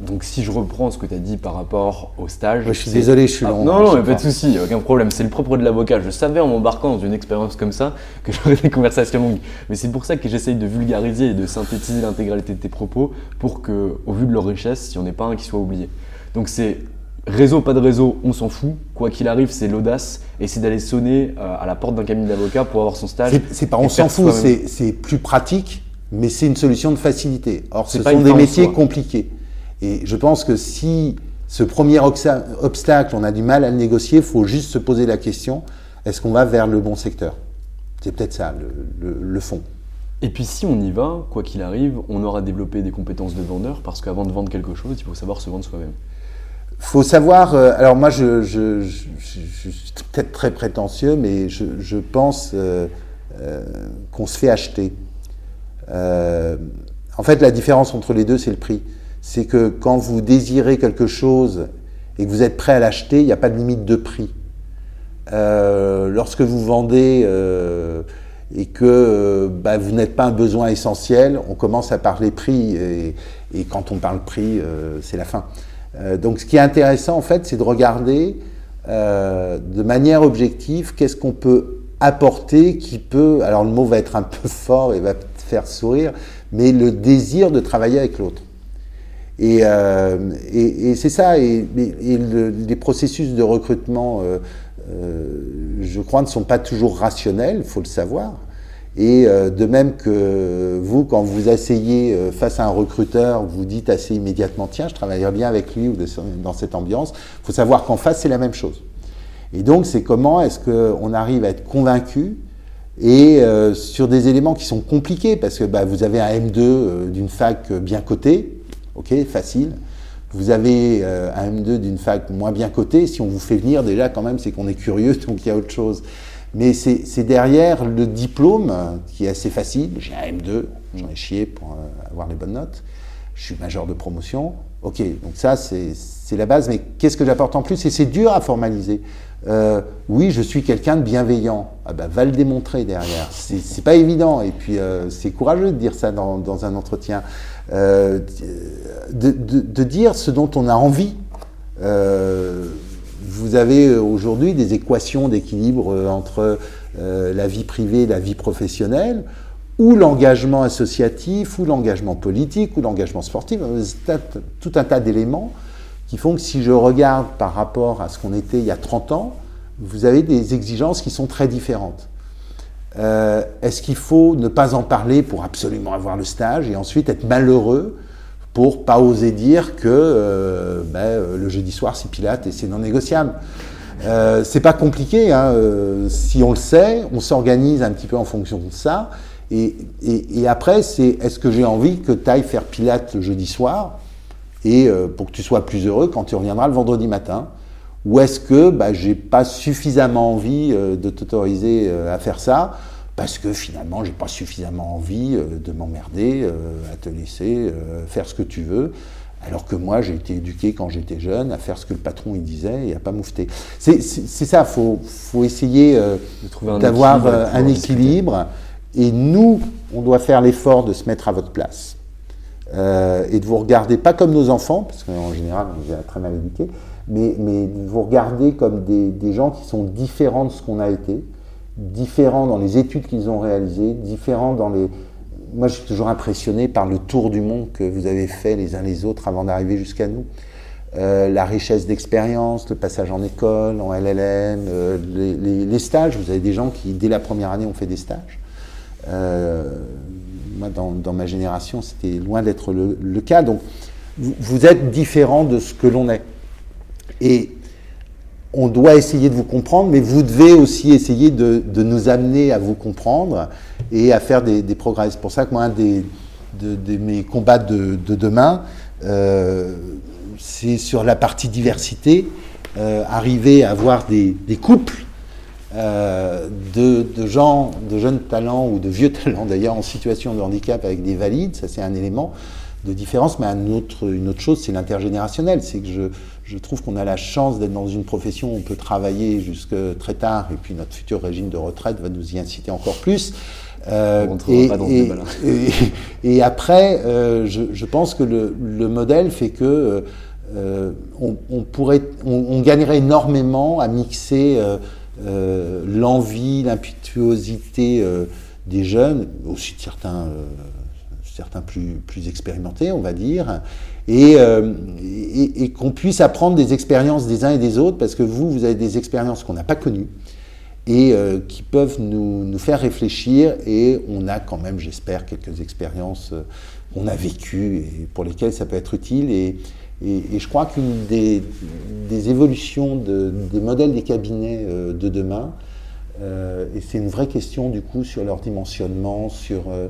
Donc si je reprends ce que tu as dit par rapport au stage... je suis désolé, je suis long. non, non, mais pas de souci, aucun problème. C'est le propre de l'avocat. Je savais en m'embarquant dans une expérience comme ça que j'aurais des conversations longues. Mais c'est pour ça que j'essaye de vulgariser et de synthétiser l'intégralité de tes propos pour que, au vu de leur richesse, il n'y en ait pas un qui soit oublié. Donc c'est réseau, pas de réseau, on s'en fout. Quoi qu'il arrive, c'est l'audace et c'est d'aller sonner euh, à la porte d'un cabinet d'avocat pour avoir son stage. C'est pas on s'en fout, c'est plus pratique, mais c'est une solution de facilité. Or, ce sont des métiers compliqués. Et je pense que si ce premier obstacle, on a du mal à le négocier, il faut juste se poser la question, est-ce qu'on va vers le bon secteur? C'est peut-être ça, le, fond. Et puis si on y va, quoi qu'il arrive, on aura développé des compétences de vendeur, parce qu'avant de vendre quelque chose, il faut savoir se vendre soi-même. Faut savoir, euh, alors moi je, suis peut-être très prétentieux, mais je, pense euh, euh, qu'on se fait acheter. en fait, la différence entre les deux, c'est le prix c'est que quand vous désirez quelque chose et que vous êtes prêt à l'acheter, il n'y a pas de limite de prix. Lorsque vous vendez et que bah, vous n'êtes pas un besoin essentiel, on commence à parler prix et, quand on parle prix, c'est la fin. Donc ce qui est intéressant en fait, c'est de regarder de manière objective qu'est-ce qu'on peut apporter qui peut, alors le mot va être un peu fort et va faire sourire, mais le désir de travailler avec l'autre. Euh, et, et, c'est ça, et, les processus de recrutement, euh, euh, je crois, ne sont pas toujours rationnels, il faut le savoir. Et de même que vous, quand vous asseyez face à un recruteur, vous dites assez immédiatement, tiens, je travaillerai bien avec lui ou dans cette ambiance, il faut savoir qu'en face, c'est la même chose. Et donc, c'est comment est-ce qu'on arrive à être convaincu et sur des éléments qui sont compliqués, parce que bah, vous avez un M2 d'une fac bien cotée, ok, facile. Vous avez euh, un M2 d'une fac moins bien cotée. Si on vous fait venir, déjà, quand même, c'est qu'on est curieux, donc il y a autre chose. Mais c'est derrière le diplôme qui est assez facile. J'ai un M2, j'en ai chié pour euh, avoir les bonnes notes. Je suis major de promotion. Ok, donc ça, c'est la base. Mais qu'est-ce que j'apporte en plus? Et c'est dur à formaliser. Euh, oui, je suis quelqu'un de bienveillant. Ah ben, va le démontrer derrière. C'est pas évident. Et puis, c'est courageux de dire ça dans, un entretien. Euh, de, dire ce dont on a envie. Euh, vous avez aujourd'hui des équations d'équilibre entre euh, la vie privée et la vie professionnelle, ou l'engagement associatif, ou l'engagement politique, ou l'engagement sportif, tout un tas d'éléments qui font que si je regarde par rapport à ce qu'on était il y a 30 ans, vous avez des exigences qui sont très différentes. Euh, est-ce qu'il faut ne pas en parler pour absolument avoir le stage et ensuite être malheureux pour pas oser dire que euh, ben, euh, le jeudi soir c'est Pilate et c'est non négociable. Euh, C'est pas compliqué, hein, si on le sait, on s'organise un petit peu en fonction de ça. Et, après, c'est est-ce que j'ai envie que tu ailles faire Pilate le jeudi soir et pour que tu sois plus heureux quand tu reviendras le vendredi matin? Ou est-ce que bah, j'ai pas suffisamment envie euh, de t'autoriser euh, à faire ça? Parce que finalement j'ai pas suffisamment envie euh, de m'emmerder à te laisser faire ce que tu veux alors que moi j'ai été éduqué quand j'étais jeune à faire ce que le patron il disait et à pas moufter. C'est ça, faut faut essayer d'avoir un équilibre et nous on doit faire l'effort de se mettre à votre place. et de vous regarder pas comme nos enfants, parce qu'en général on a très mal éduqués, mais, mais vous regardez comme des, des, gens qui sont différents de ce qu'on a été, différents dans les études qu'ils ont réalisées, différents dans les... Moi, je suis toujours impressionné par le tour du monde que vous avez fait les uns les autres avant d'arriver jusqu'à nous. Euh, la richesse d'expérience, le passage en école, en LLM, euh, les, stages. Vous avez des gens qui, dès la première année, ont fait des stages. Euh, moi, dans, ma génération, c'était loin d'être le, cas. Donc, vous, vous êtes différents de ce que l'on est. Et on doit essayer de vous comprendre, mais vous devez aussi essayer de, nous amener à vous comprendre et à faire des, progrès. C'est pour ça que moi, un des, de, mes combats de, demain, euh, c'est sur la partie diversité, euh, arriver à avoir des, couples euh, de, gens, de jeunes talents ou de vieux talents d'ailleurs en situation de handicap avec des valides, ça c'est un élément de différence, mais une autre chose, c'est l'intergénérationnel. C'est que je, je trouve qu'on a la chance d'être dans une profession où on peut travailler jusque très tard, et puis notre futur régime de retraite va nous y inciter encore plus. Euh, et, et, et, et, après, euh, je, je, pense que le, le, modèle fait que euh, on, on, pourrait, on, on, gagnerait énormément à mixer euh, euh, l'envie, l'impétuosité des jeunes, aussi de certains, certains plus, plus expérimentés, on va dire, et, et qu'on puisse apprendre des expériences des uns et des autres, parce que vous, vous avez des expériences qu'on n'a pas connues et euh, qui peuvent nous, faire réfléchir. Et on a quand même, j'espère, quelques expériences euh, qu'on a vécues et pour lesquelles ça peut être utile. Et, je crois qu'une des, évolutions de, des modèles des cabinets euh, de demain, euh, et c'est une vraie question du coup sur leur dimensionnement, sur euh,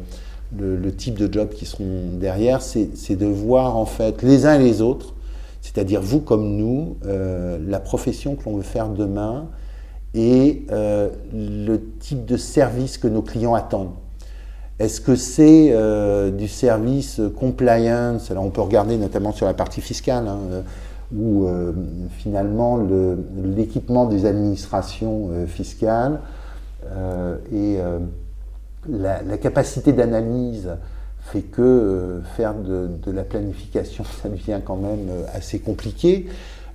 le, type de job qui seront derrière, c'est de voir en fait les uns et les autres, c'est-à-dire vous comme nous, euh, la profession que l'on veut faire demain, et euh, le type de service que nos clients attendent. Est-ce que c'est euh, du service compliance? Alors on peut regarder notamment sur la partie fiscale, hein, où finalement l'équipement des administrations fiscales et la, capacité d'analyse fait que faire de, la planification, ça devient quand même assez compliqué.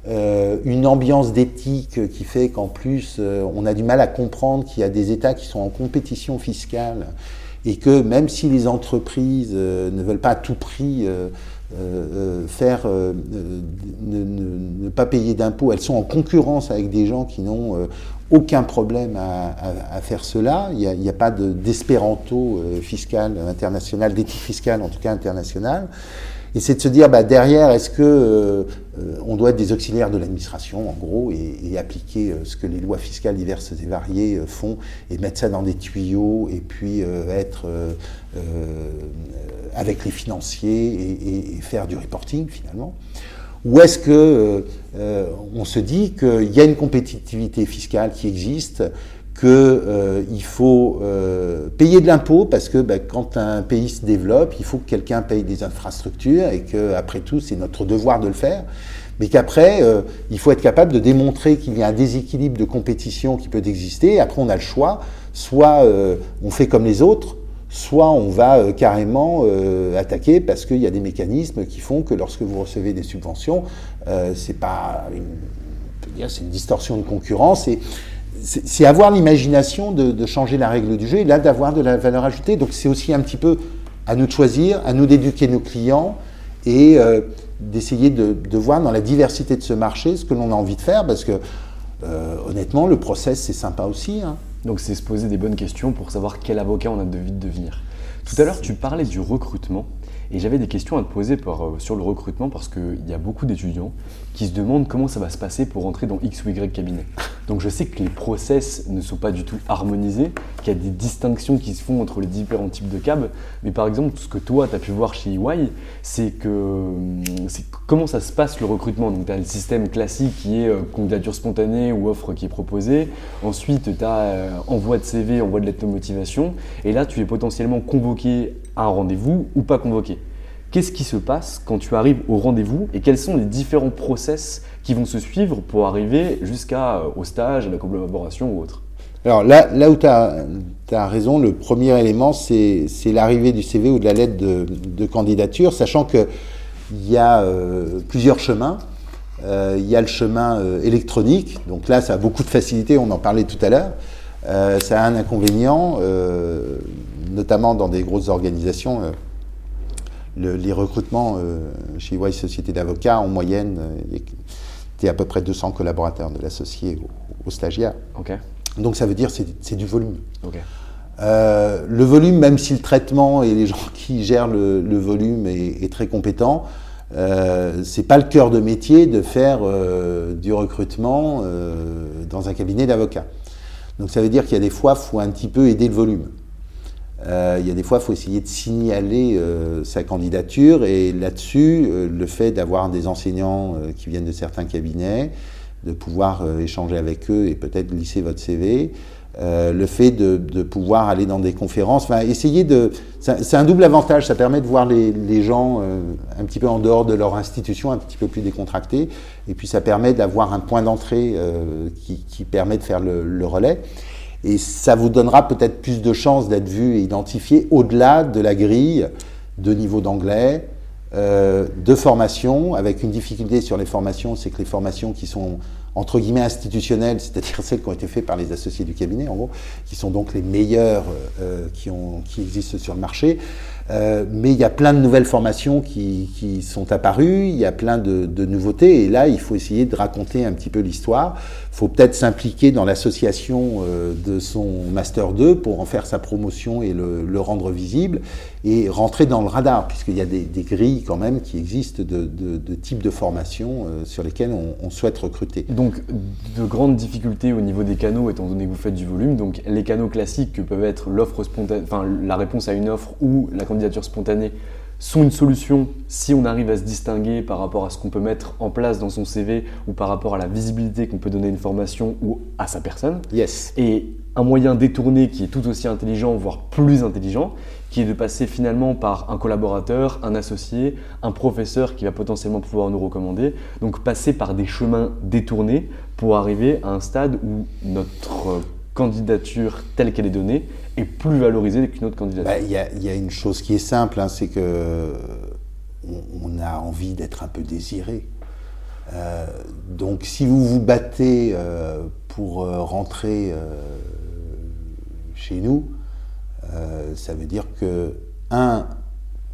Euh, une ambiance d'éthique qui fait qu'en plus euh, on a du mal à comprendre qu'il y a des États qui sont en compétition fiscale et que même si les entreprises euh, ne veulent pas à tout prix euh, euh, faire ne, ne, ne, pas payer d'impôts, elles sont en concurrence avec des gens qui n'ont aucun problème à, à, à, faire cela. Il n'y a, a, pas d'espéranto fiscal international, d'éthique fiscale en tout cas internationale. Et c'est de se dire, bah, derrière, est-ce que euh, on doit être des auxiliaires de l'administration, en gros, et, et, appliquer euh, ce que les lois fiscales diverses et variées euh, font, et mettre ça dans des tuyaux, et puis euh, être euh, avec les financiers et, et, faire du reporting, finalement ou est-ce que euh, on se dit qu'il y a une compétitivité fiscale qui existe, qu'il euh, faut euh, payer de l'impôt parce que bah, quand un pays se développe, il faut que quelqu'un paye des infrastructures et que après tout c'est notre devoir de le faire, mais qu'après euh, il faut être capable de démontrer qu'il y a un déséquilibre de compétition qui peut exister. Après on a le choix, soit euh, on fait comme les autres, soit on va euh, carrément attaquer parce qu'il y a des mécanismes qui font que lorsque vous recevez des subventions, c'est pas une, distorsion de concurrence c'est avoir l'imagination de, changer la règle du jeu et là d'avoir de la valeur ajoutée. Donc c'est aussi un petit peu à nous de choisir, à nous d'éduquer nos clients et euh, d'essayer de, voir dans la diversité de ce marché ce que l'on a envie de faire parce que euh, honnêtement le process c'est sympa aussi. Hein. Donc c'est se poser des bonnes questions pour savoir quel avocat on a envie de devenir. Tout à l'heure tu parlais du recrutement. Et j'avais des questions à te poser euh, sur le recrutement parce qu'il y a beaucoup d'étudiants qui se demandent comment ça va se passer pour entrer dans X ou Y cabinet. Donc je sais que les process ne sont pas du tout harmonisés, qu'il y a des distinctions qui se font entre les différents types de cabs, mais par exemple, ce que toi, tu as pu voir chez EY, c'est que hum, c'est comment ça se passe le recrutement. Donc tu as le système classique qui est euh, candidature spontanée ou offre qui est proposée, ensuite tu as euh, envoi de CV, envoi de lettre de motivation, et là tu es potentiellement convoqué un rendez-vous ou pas convoqué. Qu'est-ce qui se passe quand tu arrives au rendez-vous et quels sont les différents process qui vont se suivre pour arriver jusqu'au euh, stage, à la collaboration ou autre? Alors là, là où tu as, raison, le premier élément, c'est l'arrivée du CV ou de la lettre de, de candidature, sachant qu'il y a euh, plusieurs chemins. Euh, il y a le chemin électronique, donc là ça a beaucoup de facilité, on en parlait tout à l'heure. Ça a un inconvénient, notamment dans des grosses organisations le, les recrutements euh, chez EY Société d'avocats, en moyenne, euh, il y a à peu près 200 collaborateurs de l'associé au, au, stagiaire. Okay. Donc ça veut dire c'est c'est du volume. Okay. Euh, le volume, même si le traitement et les gens qui gèrent le, le volume est, est, très compétent, euh, c'est pas le cœur de métier de faire euh, du recrutement euh, dans un cabinet d'avocats. Donc ça veut dire qu'il y a des fois, faut un petit peu aider le volume. Euh, il y a des fois, il faut essayer de signaler euh, sa candidature et là-dessus, euh, le fait d'avoir des enseignants euh, qui viennent de certains cabinets, de pouvoir euh, échanger avec eux et peut-être glisser votre CV, Euh, le fait de, de, pouvoir aller dans des conférences, enfin, essayer de. C'est un double avantage, ça permet de voir les, les gens un petit peu en dehors de leur institution, un petit peu plus décontractés, et puis ça permet d'avoir un point d'entrée qui, qui, permet de faire le, le, relais. Et ça vous donnera peut-être plus de chances d'être vu et identifié au-delà de la grille de niveau d'anglais, euh, de formation, avec une difficulté sur les formations, c'est que les formations qui sont entre guillemets institutionnelles, c'est-à-dire celles qui ont été faites par les associés du cabinet, en gros, qui sont donc les meilleures euh, qui, ont, qui existent sur le marché. Euh, mais il y a plein de nouvelles formations qui, qui sont apparues, il y a plein de, de, nouveautés, et là, il faut essayer de raconter un petit peu l'histoire. Faut peut-être s'impliquer dans l'association euh, de son Master 2 pour en faire sa promotion et le, rendre visible, et rentrer dans le radar, puisqu'il y a des, grilles quand même qui existent de, de, types de formations euh, sur lesquelles on, on souhaite recruter. Donc, de grandes difficultés au niveau des canaux, étant donné que vous faites du volume, donc les canaux classiques que peuvent être l'offre spontanée, enfin la réponse à une offre ou la candidature spontanée sont une solution si on arrive à se distinguer par rapport à ce qu'on peut mettre en place dans son CV ou par rapport à la visibilité qu'on peut donner à une formation ou à sa personne. Yes. Et un moyen détourné qui est tout aussi intelligent, voire plus intelligent, qui est de passer finalement par un collaborateur, un associé, un professeur qui va potentiellement pouvoir nous recommander. Donc passer par des chemins détournés pour arriver à un stade où notre candidature telle qu'elle est donnée est plus valorisée qu'une autre candidature Il bah, y, y, a une chose qui est simple, hein, c'est que on, on, a envie d'être un peu désiré. Euh, donc si vous vous battez euh, pour euh, rentrer chez nous, ça veut dire que, un,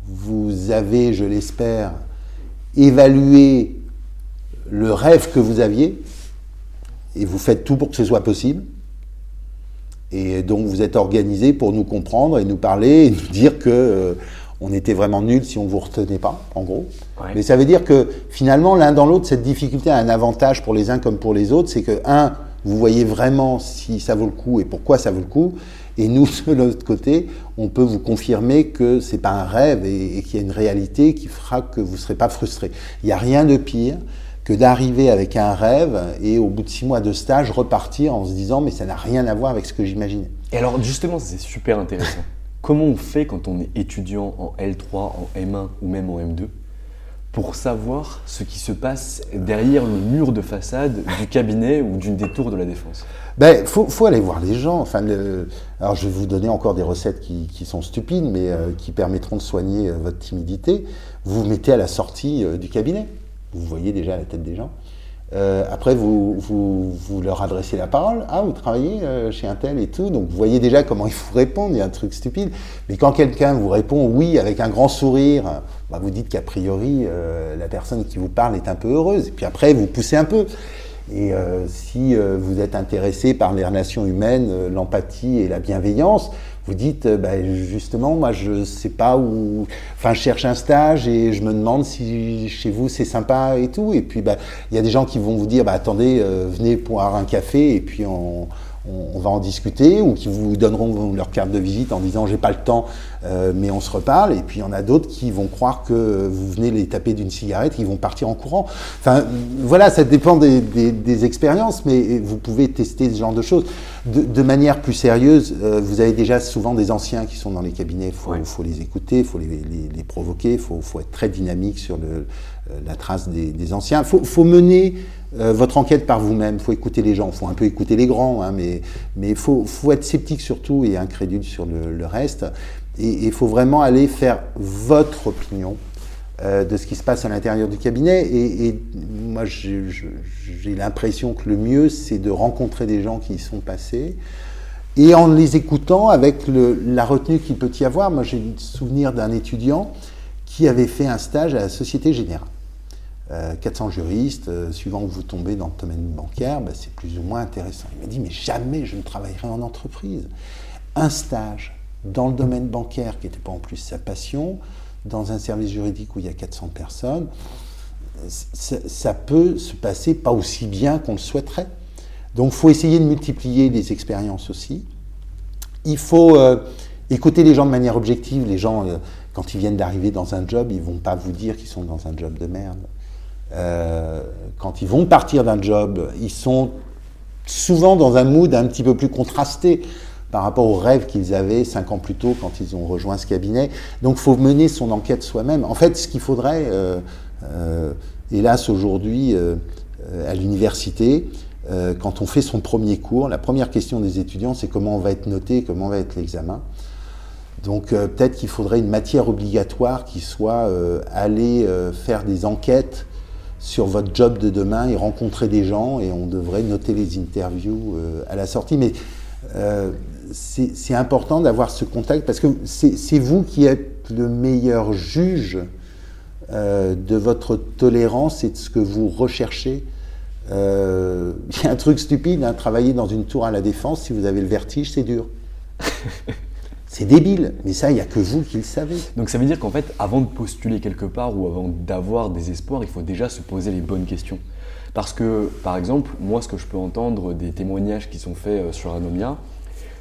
vous avez, je l'espère, évalué le rêve que vous aviez, et vous faites tout pour que ce soit possible. Et donc vous êtes organisé pour nous comprendre et nous parler et nous dire que euh, on était vraiment nul si on ne vous retenait pas, en gros. Ouais. Mais ça veut dire que finalement, l'un dans l'autre, cette difficulté a un avantage pour les uns comme pour les autres, c'est que, un, vous voyez vraiment si ça vaut le coup et pourquoi ça vaut le coup. Et nous, de l'autre côté, on peut vous confirmer que c'est pas un rêve et, et qu'il y a une réalité qui fera que vous ne serez pas frustré. Il n'y a rien de pire que d'arriver avec un rêve et au bout de six mois de stage repartir en se disant mais ça n'a rien à voir avec ce que j'imaginais. Et alors justement c'est super intéressant. Comment on fait quand on est étudiant en L3, en M1 ou même en M2 pour savoir ce qui se passe derrière le mur de façade du cabinet ou d'une des tours de la défense? Ben, faut, faut aller voir les gens. Enfin, le... alors, je vais vous donner encore des recettes qui, qui sont stupides, mais euh, qui permettront de soigner euh, votre timidité. Vous vous mettez à la sortie euh, du cabinet vous voyez déjà la tête des gens. Euh, après, vous, vous, vous, leur adressez la parole. Ah, vous travaillez euh, chez un tel et tout. Donc, vous voyez déjà comment il faut répondre. Il y a un truc stupide. Mais quand quelqu'un vous répond oui avec un grand sourire, bah, vous dites qu'a priori, euh, la personne qui vous parle est un peu heureuse. Et puis après, vous poussez un peu. Et si vous êtes intéressé par les relations humaines, l'empathie et la bienveillance, vous dites, bah, justement, moi, je sais pas où. Enfin, je cherche un stage et je me demande si chez vous c'est sympa et tout. Et puis, bah, il y a des gens qui vont vous dire, bah, attendez, venez boire un café et puis on on, va en discuter, ou qui vous donneront leur carte de visite en disant j'ai pas le temps, euh, mais on se reparle. Et puis il y en a d'autres qui vont croire que vous venez les taper d'une cigarette, qui vont partir en courant. Enfin, voilà, ça dépend des, des, des, expériences, mais vous pouvez tester ce genre de choses. De, de manière plus sérieuse, euh, vous avez déjà souvent des anciens qui sont dans les cabinets. Il faut, ouais. faut, les écouter, il faut les, les, les provoquer, il faut, faut, être très dynamique sur le, la trace des, anciens. Il faut, mener euh, votre enquête par vous-même. Il faut écouter les gens, il faut un peu écouter les grands, hein, mais il faut, être sceptique surtout et incrédule sur le, reste. Et il faut vraiment aller faire votre opinion euh, de ce qui se passe à l'intérieur du cabinet. Et, moi, j'ai l'impression que le mieux, c'est de rencontrer des gens qui y sont passés. Et en les écoutant, avec la retenue qu'il peut y avoir, moi j'ai le souvenir d'un étudiant qui avait fait un stage à la Société Générale. Euh, 400 juristes, euh, suivant que vous tombez dans le domaine bancaire, ben, c'est plus ou moins intéressant. Il m'a dit, mais jamais je ne travaillerai en entreprise. Un stage dans le domaine bancaire, qui n'était pas en plus sa passion, dans un service juridique où il y a 400 personnes, ça, peut se passer pas aussi bien qu'on le souhaiterait. Donc il faut essayer de multiplier les expériences aussi. Il faut euh, écouter les gens de manière objective. Les gens, euh, quand ils viennent d'arriver dans un job, ils vont pas vous dire qu'ils sont dans un job de merde. Euh, quand ils vont partir d'un job, ils sont souvent dans un mood un petit peu plus contrasté par rapport aux rêves qu'ils avaient cinq ans plus tôt quand ils ont rejoint ce cabinet. Donc il faut mener son enquête soi-même. En fait, ce qu'il faudrait, euh, euh, hélas aujourd'hui, à l'université, quand on fait son premier cours, la première question des étudiants, c'est comment on va être noté, comment va être l'examen. Donc peut-être qu'il faudrait une matière obligatoire qui soit aller faire des enquêtes sur votre job de demain et rencontrer des gens et on devrait noter les interviews à la sortie. Mais c'est important d'avoir ce contact parce que c'est vous qui êtes le meilleur juge euh, de votre tolérance et de ce que vous recherchez. Euh, il y a un truc stupide, hein, travailler dans une tour à la défense, si vous avez le vertige, c'est dur. c'est débile, mais ça, il n'y a que vous qui le savez. Donc ça veut dire qu'en fait, avant de postuler quelque part ou avant d'avoir des espoirs, il faut déjà se poser les bonnes questions. Parce que, par exemple, moi, ce que je peux entendre des témoignages qui sont faits euh, sur Anomia,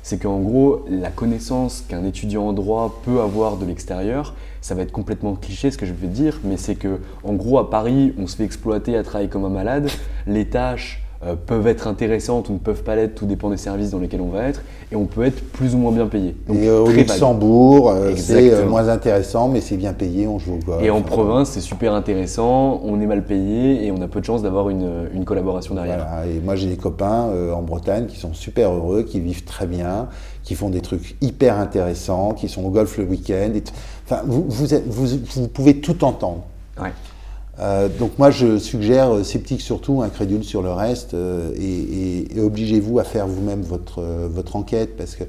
c'est qu'en gros, la connaissance qu'un étudiant en droit peut avoir de l'extérieur, ça va être complètement cliché ce que je vais dire, mais c'est que en gros à Paris, on se fait exploiter à travailler comme un malade, les tâches euh, peuvent être intéressantes ou ne peuvent pas l'être, tout dépend des services dans lesquels on va être, et on peut être plus ou moins bien payé. et euh, au Luxembourg, euh, c'est moins intéressant, mais c'est bien payé, on joue au golf. Et en province, c'est super intéressant, on est mal payé et on a peu de chance d'avoir une, une, collaboration derrière. Et moi, j'ai des copains en Bretagne qui sont super heureux, qui vivent très bien, qui font des trucs hyper intéressants, qui sont au golf le week-end. Enfin, vous, vous, vous, vous, pouvez tout entendre. Ouais. Euh, donc moi je suggère euh, sceptique surtout, incrédule sur le reste euh, et, obligez-vous à faire vous-même votre, votre enquête parce que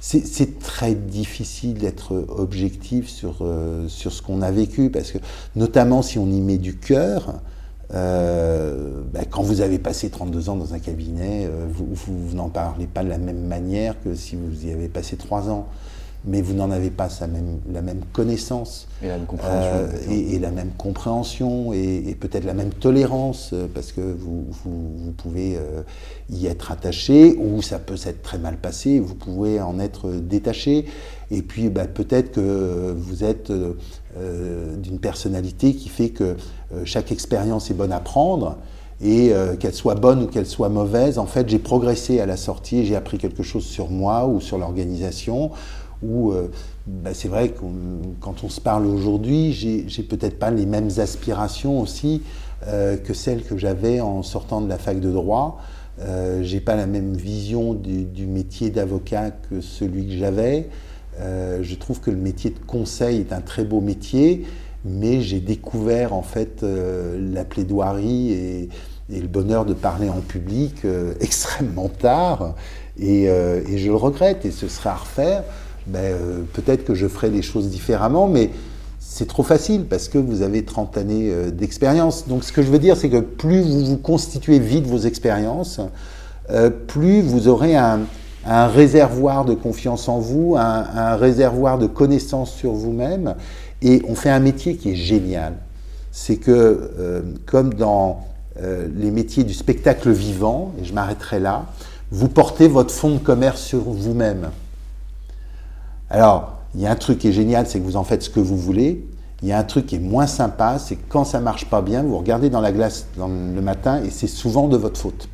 c'est très difficile d'être objectif sur, sur ce qu'on a vécu parce que notamment si on y met du cœur, ben, quand vous avez passé 32 ans dans un cabinet, vous, vous n'en parlez pas de la même manière que si vous y avez passé 3 ans mais vous n'en avez pas même, la même connaissance. Et la même compréhension. Euh, et, la même compréhension, et, peut-être la même tolérance, euh, parce que vous, vous, pouvez euh, y être attaché, ou ça peut s'être très mal passé, vous pouvez en être détaché. Et puis bah, peut-être que vous êtes d'une personnalité qui fait que chaque expérience est bonne à prendre et qu'elle soit bonne ou qu'elle soit mauvaise, en fait, j'ai progressé à la sortie, j'ai appris quelque chose sur moi ou sur l'organisation, où euh, bah, c'est vrai que quand on se parle aujourd'hui, j'ai peut-être pas les mêmes aspirations aussi euh, que celles que j'avais en sortant de la fac de droit. Euh, j'ai pas la même vision du, métier d'avocat que celui que j'avais. Euh, je trouve que le métier de conseil est un très beau métier, mais j'ai découvert en fait la plaidoirie et, le bonheur de parler en public extrêmement tard, et, et, je le regrette, et ce sera à refaire ben, euh, peut-être que je ferai les choses différemment, mais c'est trop facile parce que vous avez 30 années euh, d'expérience. Donc ce que je veux dire, c'est que plus vous vous constituez vite vos expériences, euh, plus vous aurez un, réservoir de confiance en vous, un, réservoir de connaissances sur vous-même, et on fait un métier qui est génial. C'est que, comme dans les métiers du spectacle vivant, et je m'arrêterai là, vous portez votre fonds de commerce sur vous-même. Alors, il y a un truc qui est génial, c'est que vous en faites ce que vous voulez. Il y a un truc qui est moins sympa, c'est quand ça marche pas bien, vous regardez dans la glace le matin et c'est souvent de votre faute.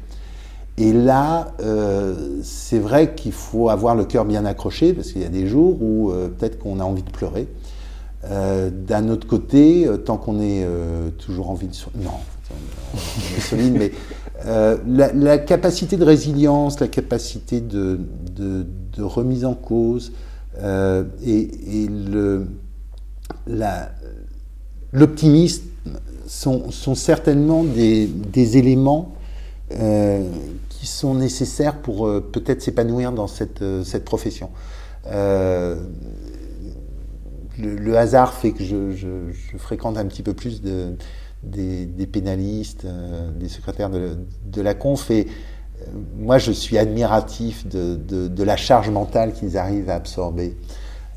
Et là, euh, c'est vrai qu'il faut avoir le cœur bien accroché parce qu'il y a des jours où euh, peut-être qu'on a envie de pleurer. Euh, d'un autre côté, tant qu'on est toujours envie de non, on est solide, mais la, capacité de résilience, la capacité de remise en cause, euh, et, l'optimisme sont, sont, certainement des, éléments euh, qui sont nécessaires pour euh, peut-être s'épanouir dans cette, cette profession. Le, hasard fait que je, fréquente un petit peu plus de, des, pénalistes, des secrétaires de, de, la conf et moi, je suis admiratif de, la charge mentale qu'ils arrivent à absorber.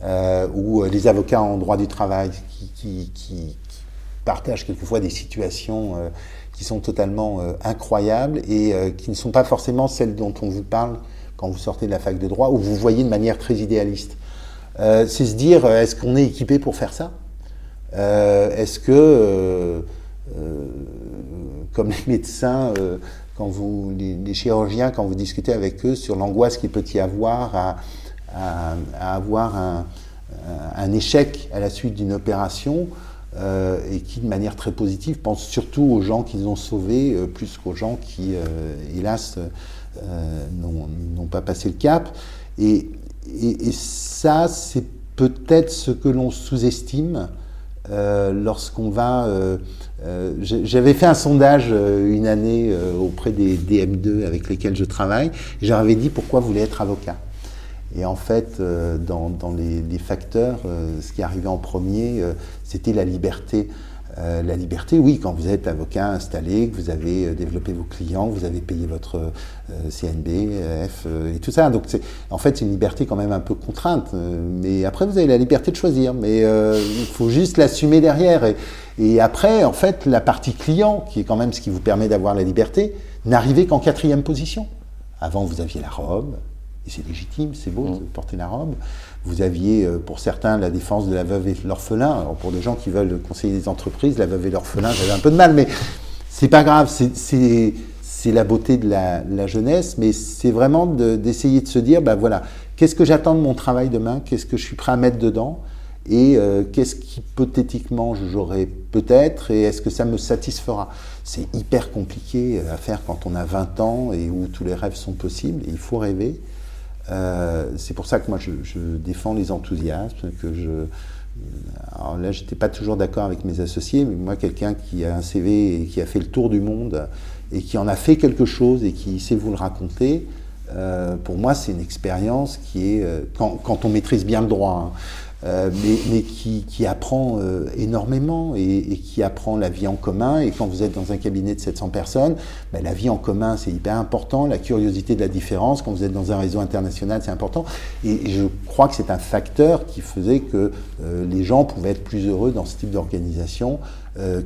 Euh, ou euh, les avocats en droit du travail qui, partagent quelquefois des situations euh, qui sont totalement incroyables et qui ne sont pas forcément celles dont on vous parle quand vous sortez de la fac de droit, ou vous voyez de manière très idéaliste. c'est se dire, est-ce qu'on est équipé pour faire ça? Est-ce que, comme les médecins, quand vous, les, chirurgiens, quand vous discutez avec eux sur l'angoisse qu'il peut y avoir à, avoir un, un, échec à la suite d'une opération, euh, et qui, de manière très positive, pensent surtout aux gens qu'ils ont sauvés, euh, plus qu'aux gens qui, euh, hélas, n'ont pas passé le cap. Et ça, c'est peut-être ce que l'on sous-estime lorsqu'on va euh, j'avais fait un sondage euh, une année euh, auprès des DM2 avec lesquels je travaille, et j'avais dit pourquoi vous voulez être avocat. Et en fait, dans, les, facteurs, ce qui arrivait en premier, c'était la liberté. Euh, la liberté, oui, quand vous êtes avocat installé, que vous avez développé vos clients, que vous avez payé votre euh, CNB, F et tout ça. Donc, en fait, c'est une liberté quand même un peu contrainte. mais après, vous avez la liberté de choisir. Mais il faut juste l'assumer derrière. Et, et après, en fait, la partie client, qui est quand même ce qui vous permet d'avoir la liberté, n'arrivait qu'en quatrième position. Avant, vous aviez la robe, et c'est légitime, c'est beau de mm. porter la robe. Vous aviez, euh, pour certains, la défense de la veuve et l'orphelin. Alors, pour des gens qui veulent conseiller des entreprises, la veuve et l'orphelin, j'avais un peu de mal, mais c'est pas grave, c'est la beauté de la, jeunesse, mais c'est vraiment d'essayer de, se dire, ben voilà, qu'est-ce que j'attends de mon travail demain, qu'est-ce que je suis prêt à mettre dedans, et euh, qu'est-ce qu'hypothétiquement j'aurais peut-être? Et est-ce que ça me satisfera? C'est hyper compliqué à faire quand on a 20 ans et où tous les rêves sont possibles, il faut rêver. Euh, c'est pour ça que moi je, défends les enthousiasmes, que je... Alors là, j'étais pas toujours d'accord avec mes associés, mais moi, quelqu'un qui a un CV et qui a fait le tour du monde et qui en a fait quelque chose et qui sait vous le raconter, euh, pour moi, c'est une expérience qui est, euh, quand, quand, on maîtrise bien le droit, hein, euh, mais, mais qui, qui, apprend euh, énormément et, et, qui apprend la vie en commun. Et quand vous êtes dans un cabinet de 700 personnes, ben, la vie en commun, c'est hyper important. La curiosité de la différence, quand vous êtes dans un réseau international, c'est important. Et, je crois que c'est un facteur qui faisait que euh, les gens pouvaient être plus heureux dans ce type d'organisation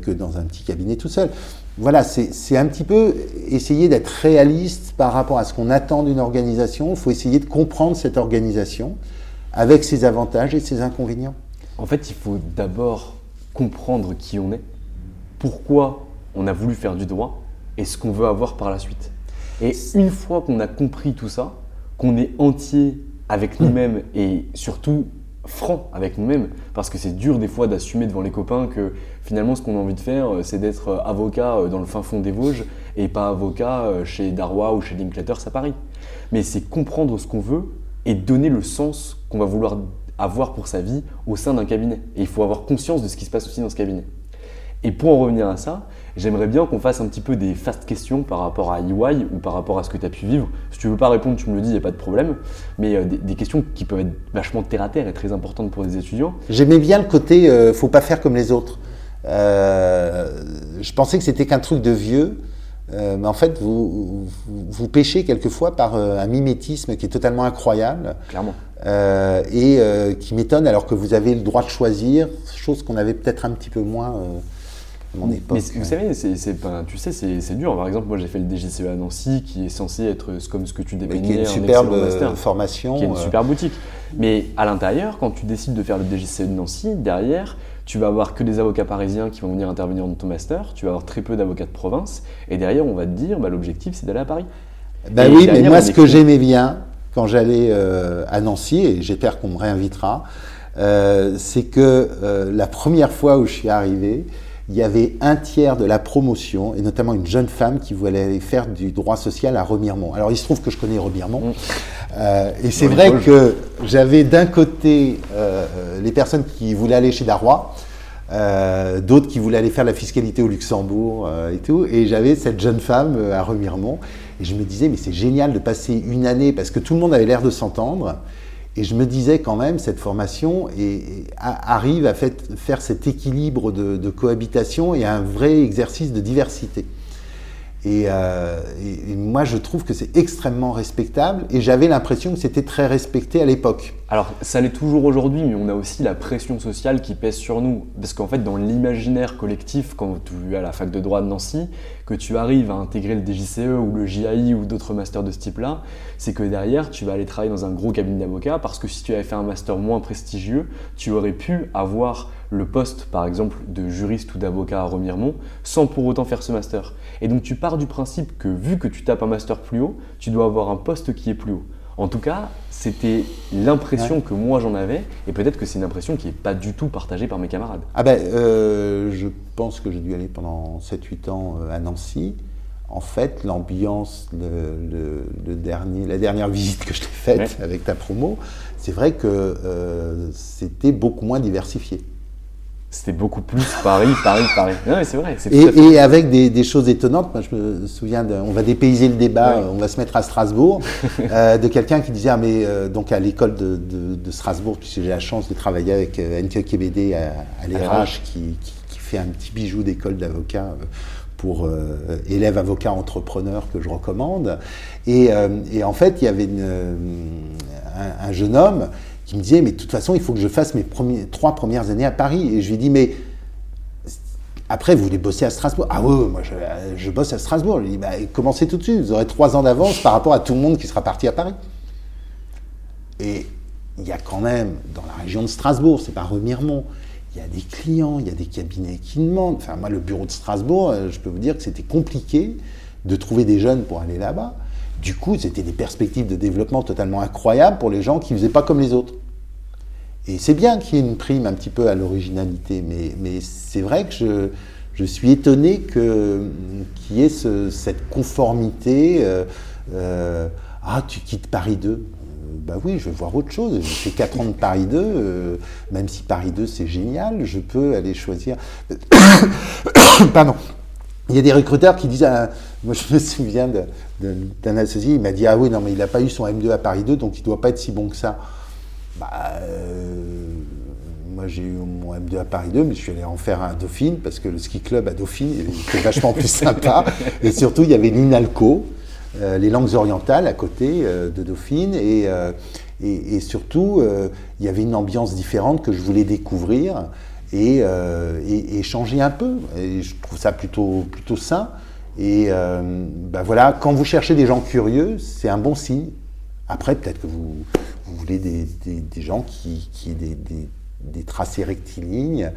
que dans un petit cabinet tout seul. Voilà, c'est un petit peu essayer d'être réaliste par rapport à ce qu'on attend d'une organisation. Il faut essayer de comprendre cette organisation avec ses avantages et ses inconvénients En fait, il faut d'abord comprendre qui on est, pourquoi on a voulu faire du droit et ce qu'on veut avoir par la suite. Et une fois qu'on a compris tout ça, qu'on est entier avec nous-mêmes et surtout franc avec nous-mêmes, parce que c'est dur des fois d'assumer devant les copains que finalement ce qu'on a envie de faire, c'est d'être avocat dans le fin fond des Vosges et pas avocat chez Darrois ou chez Linklater à Paris. Mais c'est comprendre ce qu'on veut et donner le sens qu'on va vouloir avoir pour sa vie au sein d'un cabinet. Et il faut avoir conscience de ce qui se passe aussi dans ce cabinet. Et pour en revenir à ça, j'aimerais bien qu'on fasse un petit peu des fast questions par rapport à EY ou par rapport à ce que tu as pu vivre. Si tu veux pas répondre, tu me le dis, il n'y a pas de problème. Mais euh, des, questions qui peuvent être vachement terre à terre et très importantes pour des étudiants. J'aimais bien le côté euh, faut pas faire comme les autres. Euh, je pensais que c'était qu'un truc de vieux. Euh, mais en fait, vous, vous, pêchez quelquefois par euh, un mimétisme qui est totalement incroyable. Clairement. Euh, et qui m'étonne alors que vous avez le droit de choisir, chose qu'on avait peut-être un petit peu moins à mon époque. Mais vous savez, c'est, pas, tu sais, c'est, dur. Par exemple, moi j'ai fait le DGCE à Nancy qui est censé être comme ce que tu dépeignais qui est une superbe formation. Qui est une super boutique. Mais à l'intérieur, quand tu décides de faire le DGCE de Nancy, derrière, tu vas avoir que des avocats parisiens qui vont venir intervenir dans ton master, tu vas avoir très peu d'avocats de province, et derrière, on va te dire, bah, l'objectif, c'est d'aller à Paris. Ben oui, mais moi, ce que j'aimais bien quand j'allais euh, à Nancy, et j'espère qu'on me réinvitera, euh, c'est que euh, la première fois où je suis arrivé, il y avait un tiers de la promotion, et notamment une jeune femme qui voulait aller faire du droit social à Remiremont. Alors il se trouve que je connais Remiremont, mm. euh, et c'est vrai que j'avais d'un côté euh, les personnes qui voulaient aller chez Darrois, euh, d'autres qui voulaient aller faire la fiscalité au Luxembourg et tout, et j'avais cette jeune femme à Remiremont, et je me disais mais c'est génial de passer une année, parce que tout le monde avait l'air de s'entendre, et je me disais quand même, cette formation arrive à faire cet équilibre de, cohabitation et un vrai exercice de diversité. Euh, et, moi, je trouve que c'est extrêmement respectable et j'avais l'impression que c'était très respecté à l'époque. Alors, ça l'est toujours aujourd'hui, mais on a aussi la pression sociale qui pèse sur nous. Parce qu'en fait, dans l'imaginaire collectif, quand tu es à la fac de droit de Nancy, que tu arrives à intégrer le DJCE ou le JAI ou d'autres masters de ce type-là, c'est que derrière, tu vas aller travailler dans un gros cabinet d'avocats, parce que si tu avais fait un master moins prestigieux, tu aurais pu avoir le poste, par exemple, de juriste ou d'avocat à Remiremont, sans pour autant faire ce master. Et donc, tu pars du principe que vu que tu tapes un master plus haut, tu dois avoir un poste qui est plus haut. En tout cas, c'était l'impression que moi j'en avais, et peut-être que c'est une impression qui n'est pas du tout partagée par mes camarades. Ah ben, euh, je pense que j'ai dû aller pendant 7-8 ans euh, à Nancy. En fait, l'ambiance, le, dernier, la dernière visite que je t'ai faite avec ta promo, c'est vrai que euh, c'était beaucoup moins diversifié. C'était beaucoup plus Paris, Paris, Paris. Non, mais c'est vrai. Et, et, avec des, choses étonnantes. Moi, je me souviens, de, on va dépayser le débat, on va se mettre à Strasbourg, euh, de quelqu'un qui disait, ah, mais euh, donc à l'école de, de, Strasbourg, puisque j'ai la chance de travailler avec euh, NK KBD à, à l'ERH, qui, qui, fait un petit bijou d'école d'avocat pour élèves avocats entrepreneurs que je recommande. Et, et en fait, il y avait une, un, un jeune homme qui me disait, mais de toute façon, il faut que je fasse mes trois premières années à Paris. Et je lui ai dit, mais après, vous voulez bosser à Strasbourg? Ah oui, moi je, bosse à Strasbourg. Je lui ai dit, bah, commencez tout de suite, vous aurez trois ans d'avance par rapport à tout le monde qui sera parti à Paris. Et il y a quand même, dans la région de Strasbourg, c'est pas Remiremont, il y a des clients, il y a des cabinets qui demandent. Enfin, moi, le bureau de Strasbourg, euh, je peux vous dire que c'était compliqué de trouver des jeunes pour aller là-bas. Du coup, c'était des perspectives de développement totalement incroyables pour les gens qui ne faisaient pas comme les autres. Et c'est bien qu'il y ait une prime un petit peu à l'originalité, mais, c'est vrai que je, suis étonné qu'il y ait cette conformité. Euh, euh, ah, tu quittes Paris 2 euh, bah oui, je vais voir autre chose. J'ai fait 4 ans de Paris 2, même si Paris 2 c'est génial, je peux aller choisir. Pardon. Il y a des recruteurs qui disent, ah, moi je me souviens d'un associé, il m'a dit, ah oui, non, mais il n'a pas eu son M2 à Paris 2, donc il ne doit pas être si bon que ça. Bah, euh, moi j'ai eu mon M2 à Paris 2, mais je suis allé en faire un Dauphine parce que le ski club à Dauphine était vachement plus sympa. Et surtout, il y avait l'INALCO, euh, les langues orientales à côté euh, de Dauphine. Et, surtout, il y avait une ambiance différente que je voulais découvrir et, changer un peu. Et je trouve ça plutôt, plutôt sain. Et ben voilà, quand vous cherchez des gens curieux, c'est un bon signe. Après, peut-être que vous, vous voulez des, gens qui, aient des, tracés rectilignes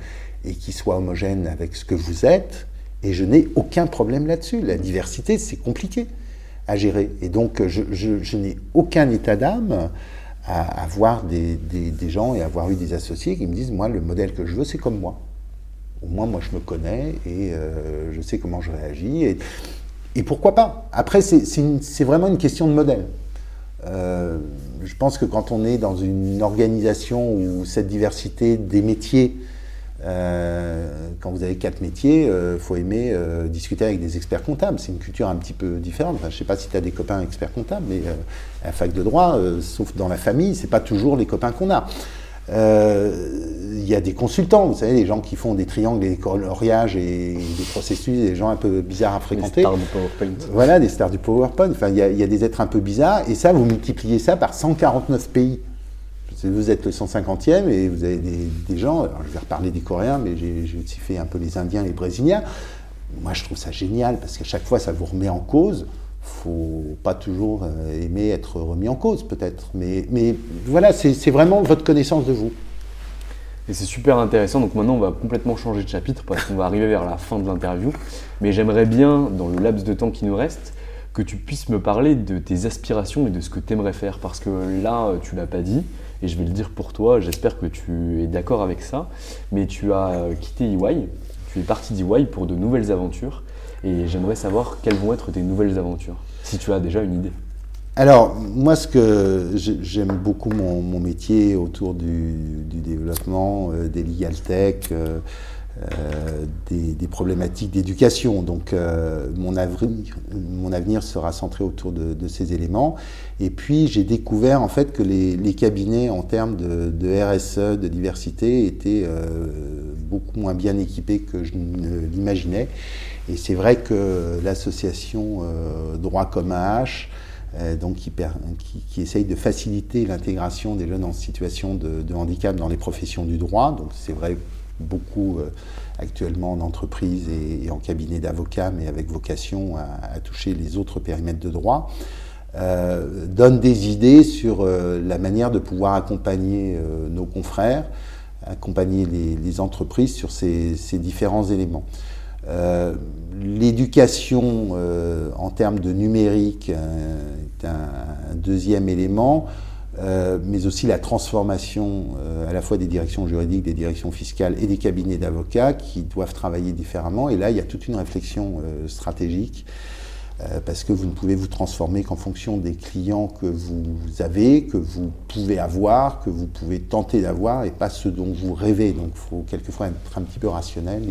et qui soient homogènes avec ce que vous êtes. Et je n'ai aucun problème là-dessus. La diversité, c'est compliqué à gérer. Et donc, je, n'ai aucun état d'âme à, avoir des, gens et avoir eu des associés qui me disent, moi, le modèle que je veux, c'est comme moi. Au moins, moi, je me connais et euh, je sais comment je réagis. Et, et pourquoi pas Après, c'est vraiment une question de modèle. Euh, je pense que quand on est dans une organisation où cette diversité des métiers, euh, quand vous avez quatre métiers, il euh, faut aimer discuter avec des experts comptables. C'est une culture un petit peu différente. je ne sais pas si tu as des copains experts comptables, mais à la fac de droit, sauf dans la famille, c'est pas toujours les copains qu'on a. Euh, il y a des consultants, vous savez, les gens qui font des triangles, des coloriages et des processus, des gens un peu bizarres à fréquenter. Des stars du PowerPoint. Voilà, des stars du PowerPoint. Enfin, il y, a, il y a des êtres un peu bizarres. Et ça, vous multipliez ça par 149 pays. Vous êtes le 150e et vous avez des, des gens, alors je vais reparler des Coréens, mais j'ai aussi fait un peu les Indiens, les Brésiliens. Moi, je trouve ça génial parce qu'à chaque fois, ça vous remet en cause faut pas toujours euh, aimer être remis en cause, peut-être. Mais, mais voilà, c'est vraiment votre connaissance de vous. Et c'est super intéressant. Donc maintenant, on va complètement changer de chapitre parce qu'on va arriver vers la fin de l'interview. Mais j'aimerais bien, dans le laps de temps qui nous reste, que tu puisses me parler de tes aspirations et de ce que tu aimerais faire. Parce que là, tu l'as pas dit, et je vais le dire pour toi, j'espère que tu es d'accord avec ça. Mais tu as euh, quitté EY, tu es parti d'EY pour de nouvelles aventures. Et j'aimerais savoir quelles vont être tes nouvelles aventures, si tu as déjà une idée. Alors, moi, ce que j'aime beaucoup mon, métier autour du, développement, euh, des legal tech, euh, euh, des, problématiques d'éducation. Donc, mon, avenir, sera centré autour de, ces éléments. Et puis, j'ai découvert en fait que les, cabinets en termes de, de, RSE, de diversité, étaient beaucoup moins bien équipés que je ne l'imaginais. Et c'est vrai que l'association euh, Droit comme H, donc qui, essaye de faciliter l'intégration des jeunes en situation de, handicap dans les professions du droit. Donc c'est vrai beaucoup actuellement en entreprise et, en cabinet d'avocats, mais avec vocation à, toucher les autres périmètres de droit. donne des idées sur la manière de pouvoir accompagner nos confrères accompagner les, entreprises sur ces, différents éléments. Euh, l'éducation euh, en termes de numérique euh, est un, deuxième élément, mais aussi la transformation à la fois des directions juridiques, des directions fiscales et des cabinets d'avocats qui doivent travailler différemment. Et là, il y a toute une réflexion stratégique parce que vous ne pouvez vous transformer qu'en fonction des clients que vous avez, que vous pouvez avoir, que vous pouvez tenter d'avoir, et pas ceux dont vous rêvez. Donc il faut quelquefois être un petit peu rationnel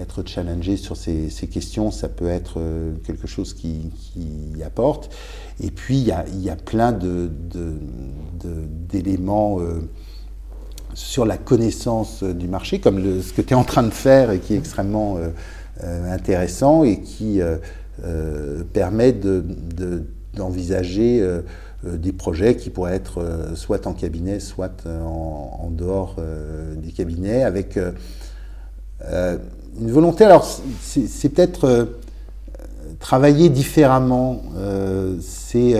être challengé sur ces, questions, ça peut être euh, quelque chose qui, apporte. Et puis il y a, plein d'éléments euh, sur la connaissance du marché, comme ce que tu es en train de faire et qui est extrêmement intéressant et qui euh, permet d'envisager euh, euh, des projets qui pourraient être soit en cabinet, soit en, dehors des cabinets, avec une volonté. Alors, c'est peut-être travailler différemment. c'est,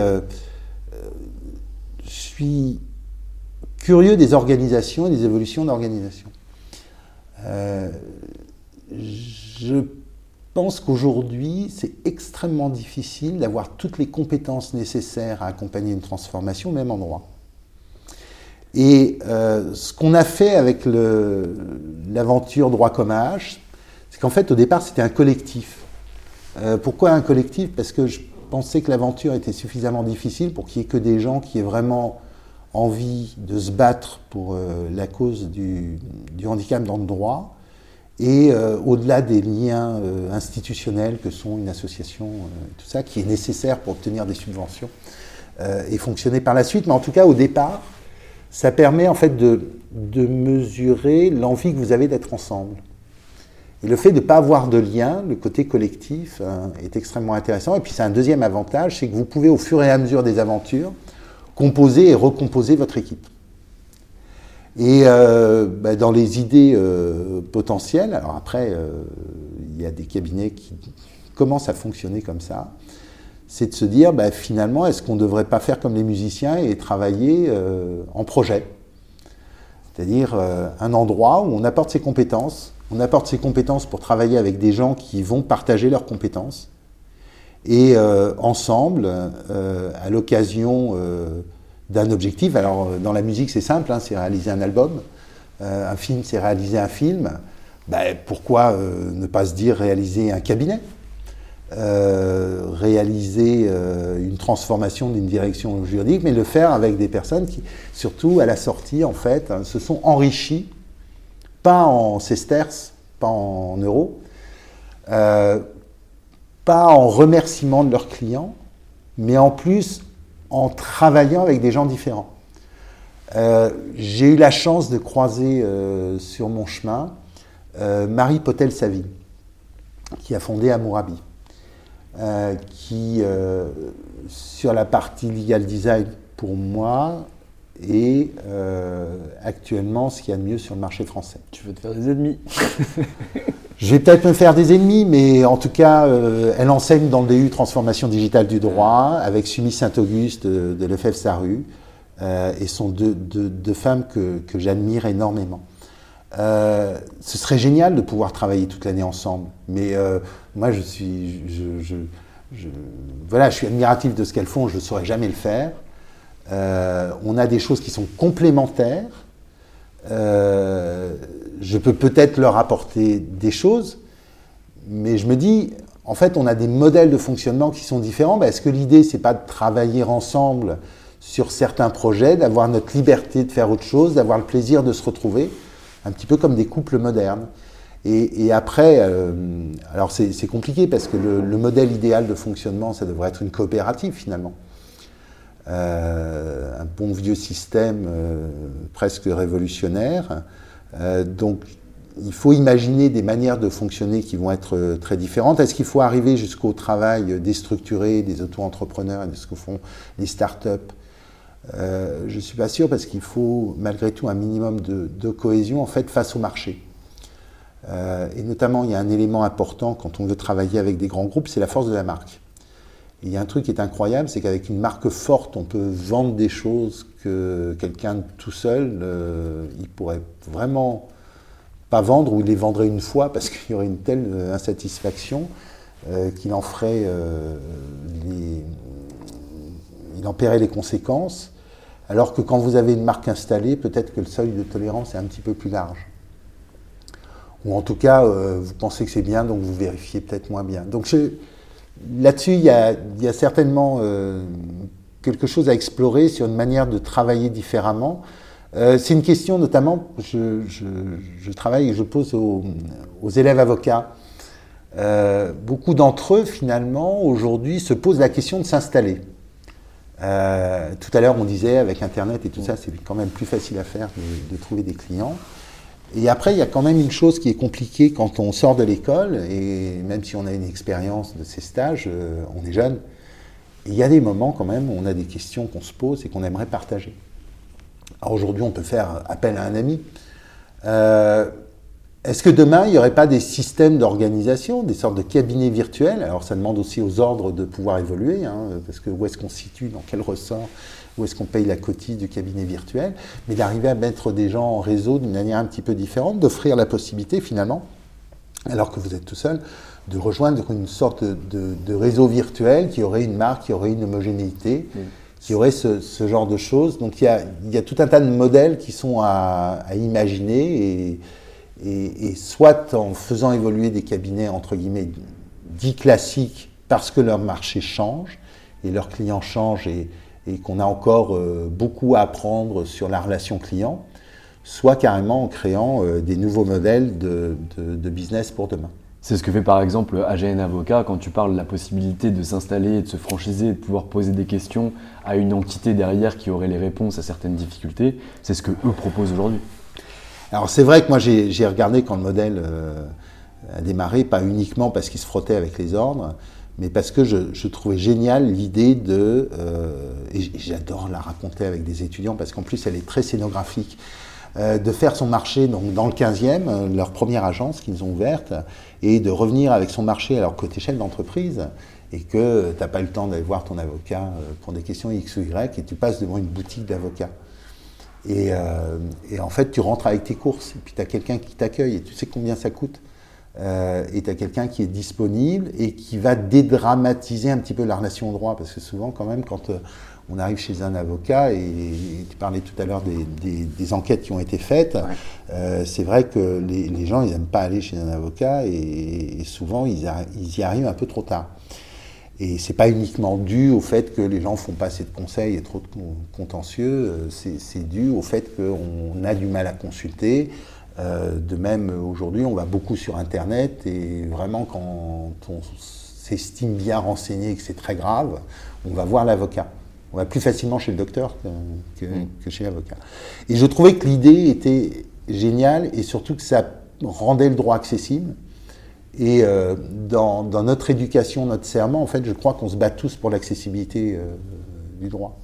je suis curieux des organisations et des évolutions d'organisation. je pense qu'aujourd'hui, c'est extrêmement difficile d'avoir toutes les compétences nécessaires à accompagner une transformation, même en droit. Et euh, ce qu'on a fait avec l'aventure droit comme H, c'est qu'en fait, au départ, c'était un collectif. Euh, pourquoi un collectif? Parce que je pensais que l'aventure était suffisamment difficile pour qu'il n'y ait que des gens qui aient vraiment envie de se battre pour euh, la cause du, handicap dans le droit et euh, au-delà des liens institutionnels que sont une association, tout ça, qui est nécessaire pour obtenir des subventions et fonctionner par la suite. Mais en tout cas, au départ, ça permet en fait de mesurer l'envie que vous avez d'être ensemble. Et le fait de ne pas avoir de lien, le côté collectif, est extrêmement intéressant. Et puis c'est un deuxième avantage, c'est que vous pouvez au fur et à mesure des aventures composer et recomposer votre équipe. Et euh, bah, dans les idées euh, potentielles, alors après, euh, il y a des cabinets qui commencent à fonctionner comme ça, c'est de se dire, bah, finalement, est-ce qu'on ne devrait pas faire comme les musiciens et travailler en projet? C'est-à-dire un endroit où on apporte ses compétences, on apporte ses compétences pour travailler avec des gens qui vont partager leurs compétences, et ensemble, à l'occasion d'un objectif. Alors, euh, dans la musique, c'est simple, hein, c'est réaliser un album. Euh, un film, c'est réaliser un film. Ben, pourquoi euh, ne pas se dire réaliser un cabinet? Réaliser une transformation d'une direction juridique, mais le faire avec des personnes qui, surtout à la sortie, en fait, hein, se sont enrichies, pas en sesterces, pas en euros, pas en remerciement de leurs clients, mais en plus en travaillant avec des gens différents. Euh, j'ai eu la chance de croiser euh, sur mon chemin euh, Marie Potel-Savine, qui a fondé Amourabi, qui, sur la partie legal design, pour moi, est actuellement ce qu'il y a de mieux sur le marché français. Tu veux te faire des ennemis Je vais peut-être me faire des ennemis, mais en tout cas, euh, elle enseigne dans le DU Transformation digitale du droit avec Sumi Saint-Auguste de, de Lefebvre Saru, euh, et sont deux, femmes que, j'admire énormément. Euh, ce serait génial de pouvoir travailler toute l'année ensemble, mais moi, je suis, je, voilà, je suis admiratif de ce qu'elles font, je ne saurais jamais le faire. On a des choses qui sont complémentaires je peux peut-être leur apporter des choses, mais je me dis, en fait, on a des modèles de fonctionnement qui sont différents. Ben, est-ce que l'idée, c'est pas de travailler ensemble sur certains projets, d'avoir notre liberté de faire autre chose, d'avoir le plaisir de se retrouver, un petit peu comme des couples modernes et, après, euh, alors c'est compliqué parce que le, modèle idéal de fonctionnement, ça devrait être une coopérative finalement. Euh, un bon vieux système euh, presque révolutionnaire euh, donc, il faut imaginer des manières de fonctionner qui vont être très différentes. Est-ce qu'il faut arriver jusqu'au travail déstructuré des auto-entrepreneurs et de ce que font les startups Je ne suis pas sûr parce qu'il faut malgré tout un minimum de, cohésion en fait face au marché. Et notamment, il y a un élément important quand on veut travailler avec des grands groupes, c'est la force de la marque. Il y a un truc qui est incroyable, c'est qu'avec une marque forte, on peut vendre des choses que quelqu'un tout seul, il pourrait vraiment pas vendre ou il les vendrait une fois parce qu'il y aurait une telle euh, insatisfaction euh, qu'il en ferait euh, il en paierait les conséquences. Alors que quand vous avez une marque installée, peut-être que le seuil de tolérance est un petit peu plus large. Ou en tout cas, vous pensez que c'est bien, donc vous vérifiez peut-être moins bien. Donc là-dessus, il, y a, certainement quelque chose à explorer sur une manière de travailler différemment. Euh, c'est une question notamment, je, travaille et je pose aux, élèves avocats. Euh, beaucoup d'entre eux, finalement, aujourd'hui, se posent la question de s'installer. Euh, tout à l'heure, on disait, avec Internet et tout ça, c'est quand même plus facile à faire de, trouver des clients. Et après, il y a quand même une chose qui est compliquée quand on sort de l'école, et même si on a une expérience de ces stages, on est jeune, il y a des moments quand même où on a des questions qu'on se pose et qu'on aimerait partager. Alors aujourd'hui, on peut faire appel à un ami. Euh, est-ce que demain, il n'y aurait pas des systèmes d'organisation, des sortes de cabinets virtuels? Alors ça demande aussi aux ordres de pouvoir évoluer, hein, parce que où est-ce qu'on se situe, dans quel ressort, où est-ce qu'on paye la cotise du cabinet virtuel, mais d'arriver à mettre des gens en réseau d'une manière un petit peu différente, d'offrir la possibilité finalement, alors que vous êtes tout seul, de rejoindre une sorte de, réseau virtuel qui aurait une marque, qui aurait une homogénéité qui aurait ce, genre de choses. Donc il y, a, il y, a, tout un tas de modèles qui sont à, imaginer et, et, soit en faisant évoluer des cabinets entre guillemets dits classiques parce que leur marché change et leurs clients changent et, et qu'on a encore euh, beaucoup à apprendre sur la relation client, soit carrément en créant euh, des nouveaux modèles de, de, de business pour demain. C'est ce que fait par exemple AGN Avocat quand tu parles de la possibilité de s'installer, de se franchiser, de pouvoir poser des questions à une entité derrière qui aurait les réponses à certaines difficultés. C'est ce que eux proposent aujourd'hui. Alors c'est vrai que moi j'ai regardé quand le modèle euh, a démarré, pas uniquement parce qu'il se frottait avec les ordres, mais parce que je, trouvais génial l'idée de, euh, et j'adore la raconter avec des étudiants parce qu'en plus elle est très scénographique, euh, de faire son marché donc, dans le 15e, leur première agence qu'ils ont ouverte, et de revenir avec son marché alors que tu es chef d'entreprise et que tu n'as pas le temps d'aller voir ton avocat euh, pour des questions X ou Y et tu passes devant une boutique d'avocats. Et, euh, et, en fait, tu rentres avec tes courses et puis tu as quelqu'un qui t'accueille et tu sais combien ça coûte. Euh, et tu as quelqu'un qui est disponible et qui va dédramatiser un petit peu la relation au droit parce que souvent, quand même, quand on arrive chez un avocat, et, tu parlais tout à l'heure des, enquêtes qui ont été faites, euh, c'est vrai que les, gens, ils n'aiment pas aller chez un avocat, et, souvent, ils, y arrivent un peu trop tard. Et c'est pas uniquement dû au fait que les gens font pas assez de conseils et trop de contentieux, euh, c'est dû au fait qu'on a du mal à consulter. Euh, de même, aujourd'hui, on va beaucoup sur Internet et vraiment, quand on s'estime bien renseigné et que c'est très grave, on va voir l'avocat. On va plus facilement chez le docteur que, mm. chez l'avocat. Et je trouvais que l'idée était géniale et surtout que ça rendait le droit accessible. Et euh, dans, notre éducation, notre serment, en fait, je crois qu'on se bat tous pour l'accessibilité euh, du droit.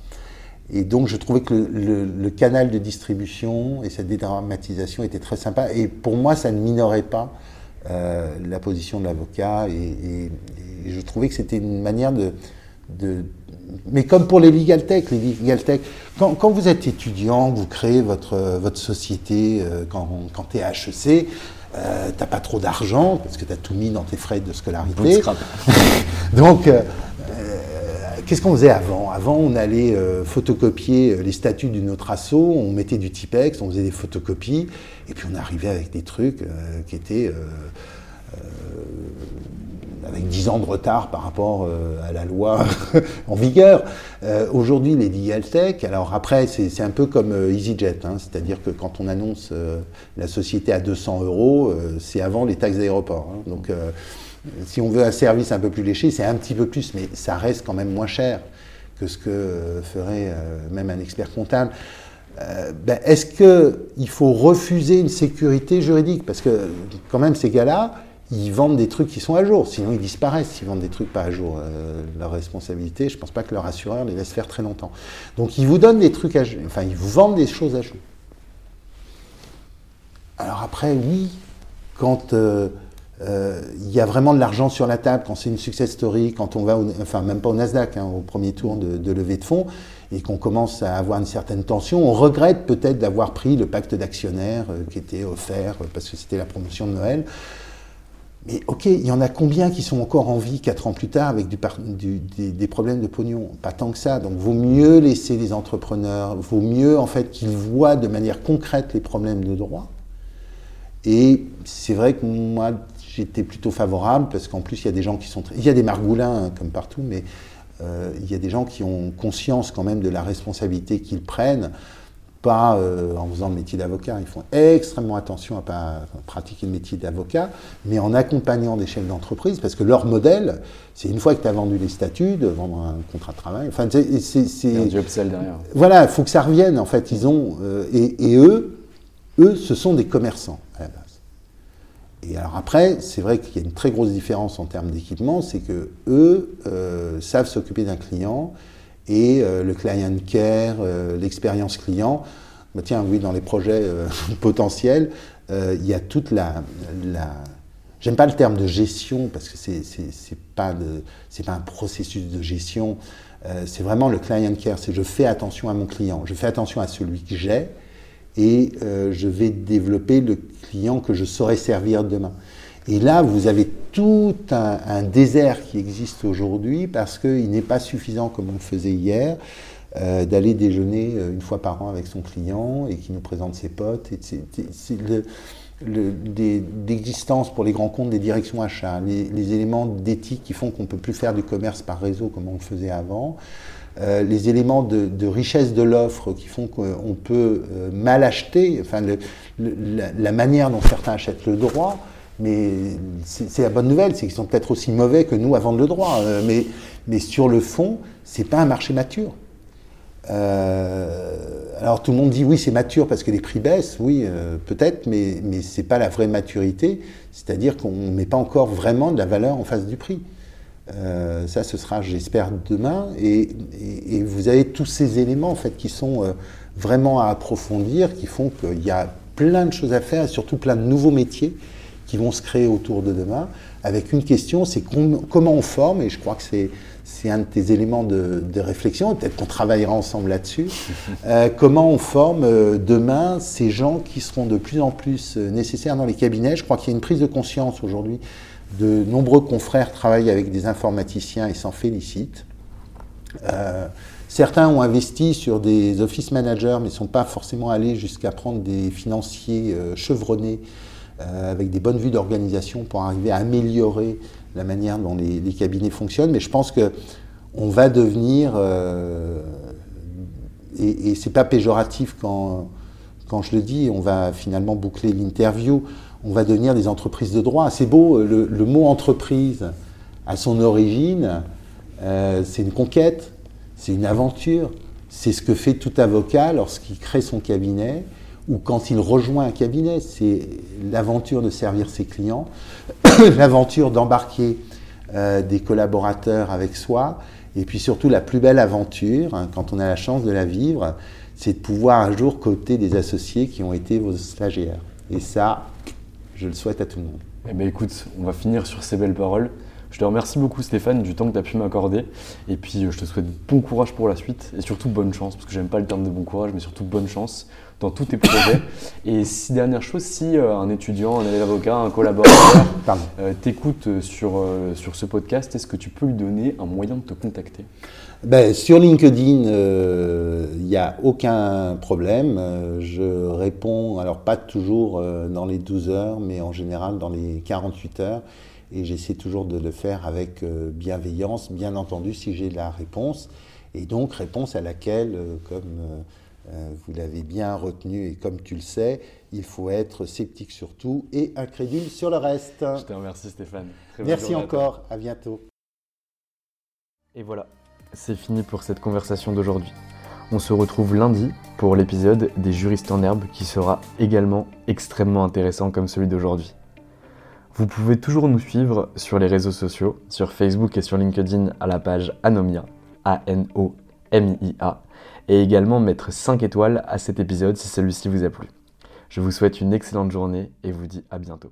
Et donc, je trouvais que le, canal de distribution et cette dédramatisation était très sympa. Et pour moi, ça ne minorait pas euh, la position de l'avocat. Et, je trouvais que c'était une manière de, de, mais comme pour les legal tech, les legal tech, quand, quand, vous êtes étudiant, vous créez votre, votre société, euh, quand, quand tu es HEC, euh, t'as pas trop d'argent parce que tu as tout mis dans tes frais de scolarité. Donc, euh, qu'est-ce qu'on faisait avant? Avant, on allait photocopier les statuts d'une autre asso, on mettait du Tipex, on faisait des photocopies, et puis on arrivait avec des trucs qui étaient avec 10 ans de retard par rapport euh, à la loi en vigueur. Euh, aujourd'hui, les legal tech, alors après, c'est un peu comme euh, EasyJet, hein, c'est-à-dire que quand on annonce la société à 200 euros, c'est avant les taxes d'aéroport. Hein. donc, si on veut un service un peu plus léché, c'est un petit peu plus, mais ça reste quand même moins cher que ce que ferait même un expert comptable. euh, ben, est-ce qu'il faut refuser une sécurité juridique? Parce que quand même, ces gars-là, ils vendent des trucs qui sont à jour, sinon ils disparaissent s'ils vendent des trucs pas à jour. Euh, leur responsabilité, je ne pense pas que leur assureur les laisse faire très longtemps. Donc ils vous donnent des trucs à jour, enfin ils vous vendent des choses à jour. Alors après, oui, quand euh, il y a vraiment de l'argent sur la table, quand c'est une success story, quand on va, enfin même pas au Nasdaq, hein, au premier tour de, levée de fonds, et qu'on commence à avoir une certaine tension, on regrette peut-être d'avoir pris le pacte d'actionnaires euh, qui était offert euh, parce que c'était la promotion de Noël. Mais ok, il y en a combien qui sont encore en vie quatre ans plus tard avec du, des, problèmes de pognon? Pas tant que ça. Donc, vaut mieux laisser les entrepreneurs, vaut mieux en fait qu'ils voient de manière concrète les problèmes de droit. Et c'est vrai que moi, j'étais plutôt favorable parce qu'en plus, il y a des gens qui sont, il y a des margoulins hein, comme partout, mais euh, il y a des gens qui ont conscience quand même de la responsabilité qu'ils prennent, pas euh, en faisant le métier d'avocat. Ils font extrêmement attention à ne pas pratiquer le métier d'avocat, mais en accompagnant des chefs d'entreprise, parce que leur modèle, c'est une fois que tu as vendu les statuts, de vendre un contrat de travail. Enfin, c'est un job derrière. Voilà, il faut que ça revienne. En fait, ils ont euh, et, et, eux, eux, ce sont des commerçants. Et alors après, c'est vrai qu'il y a une très grosse différence en termes d'équipement, c'est que eux euh, savent s'occuper d'un client et euh, le client care, euh, l'expérience client. Bah, tiens, oui, dans les projets potentiels, il y a toute la, J'aime pas le terme de gestion parce que c'est c'est pas c'est pas un processus de gestion. c'est vraiment le client care. C'est je fais attention à mon client, je fais attention à celui que j'ai et euh, je vais développer le client que je saurai servir demain. Et là, vous avez tout un, désert qui existe aujourd'hui parce qu'il n'est pas suffisant, comme on le faisait hier, euh, d'aller déjeuner euh, une fois par an avec son client et qui nous présente ses potes. C'est l'existence pour les grands comptes des directions achats, les, les éléments d'éthique qui font qu'on ne peut plus faire du commerce par réseau comme on le faisait avant. Euh, les éléments de, richesse de l'offre qui font qu'on peut euh, mal acheter, enfin la, manière dont certains achètent le droit, mais c'est la bonne nouvelle, c'est qu'ils sont peut-être aussi mauvais que nous à vendre le droit, euh, mais, sur le fond, c'est pas un marché mature. alors tout le monde dit oui c'est mature parce que les prix baissent, oui peut-être, mais, mais ce n'est pas la vraie maturité, c'est-à-dire qu'on ne met pas encore vraiment de la valeur en face du prix. Euh, ça, ce sera, j'espère, demain. Et, vous avez tous ces éléments en fait qui sont euh, vraiment à approfondir, qui font qu'il y a plein de choses à faire et surtout plein de nouveaux métiers qui vont se créer autour de demain. Avec une question, c'est comment on forme, et je crois que c'est c'est un de tes éléments de, réflexion, peut-être qu'on travaillera ensemble là-dessus. Euh, comment on forme demain ces gens qui seront de plus en plus nécessaires dans les cabinets? Je crois qu'il y a une prise de conscience aujourd'hui de nombreux confrères travaillent avec des informaticiens et s'en félicitent. Euh, certains ont investi sur des office managers, mais ne sont pas forcément allés jusqu'à prendre des financiers euh, chevronnés euh, avec des bonnes vues d'organisation pour arriver à améliorer la manière dont les, cabinets fonctionnent. Mais je pense que on va devenir, et, et c'est pas péjoratif quand je le dis, on va finalement boucler l'interview on va devenir des entreprises de droit. C'est beau, le, mot entreprise, à son origine, euh, c'est une conquête, c'est une aventure. C'est ce que fait tout avocat lorsqu'il crée son cabinet ou quand il rejoint un cabinet. C'est l'aventure de servir ses clients, l'aventure d'embarquer euh, des collaborateurs avec soi, et puis surtout la plus belle aventure, hein, quand on a la chance de la vivre, c'est de pouvoir un jour coter des associés qui ont été vos stagiaires. Et ça, je le souhaite à tout le monde. Eh bien, écoute, on va finir sur ces belles paroles. Je te remercie beaucoup Stéphane du temps que tu as pu m'accorder. Et puis euh, je te souhaite bon courage pour la suite et surtout bonne chance, parce que j'aime pas le terme de bon courage, mais surtout bonne chance dans tous tes projets. et si dernière chose, si euh, un étudiant, un élève avocat, un collaborateur euh, t'écoute sur, sur ce podcast, est-ce que tu peux lui donner un moyen de te contacter? Ben, sur LinkedIn, il euh, n'y a aucun problème. Euh, je réponds, alors pas toujours euh, dans les 12 heures, mais en général dans les 48 heures. Et j'essaie toujours de le faire avec bienveillance, bien entendu, si j'ai la réponse. Et donc, réponse à laquelle, comme vous l'avez bien retenu et comme tu le sais, il faut être sceptique sur tout et incrédule sur le reste. Je te remercie Stéphane. Merci encore, à bientôt. Et voilà, c'est fini pour cette conversation d'aujourd'hui. On se retrouve lundi pour l'épisode des juristes en herbe qui sera également extrêmement intéressant comme celui d'aujourd'hui. Vous pouvez toujours nous suivre sur les réseaux sociaux, sur Facebook et sur LinkedIn à la page Anomia, A-N-O-M-I-A, et également mettre 5 étoiles à cet épisode si celui-ci vous a plu. Je vous souhaite une excellente journée et vous dis à bientôt.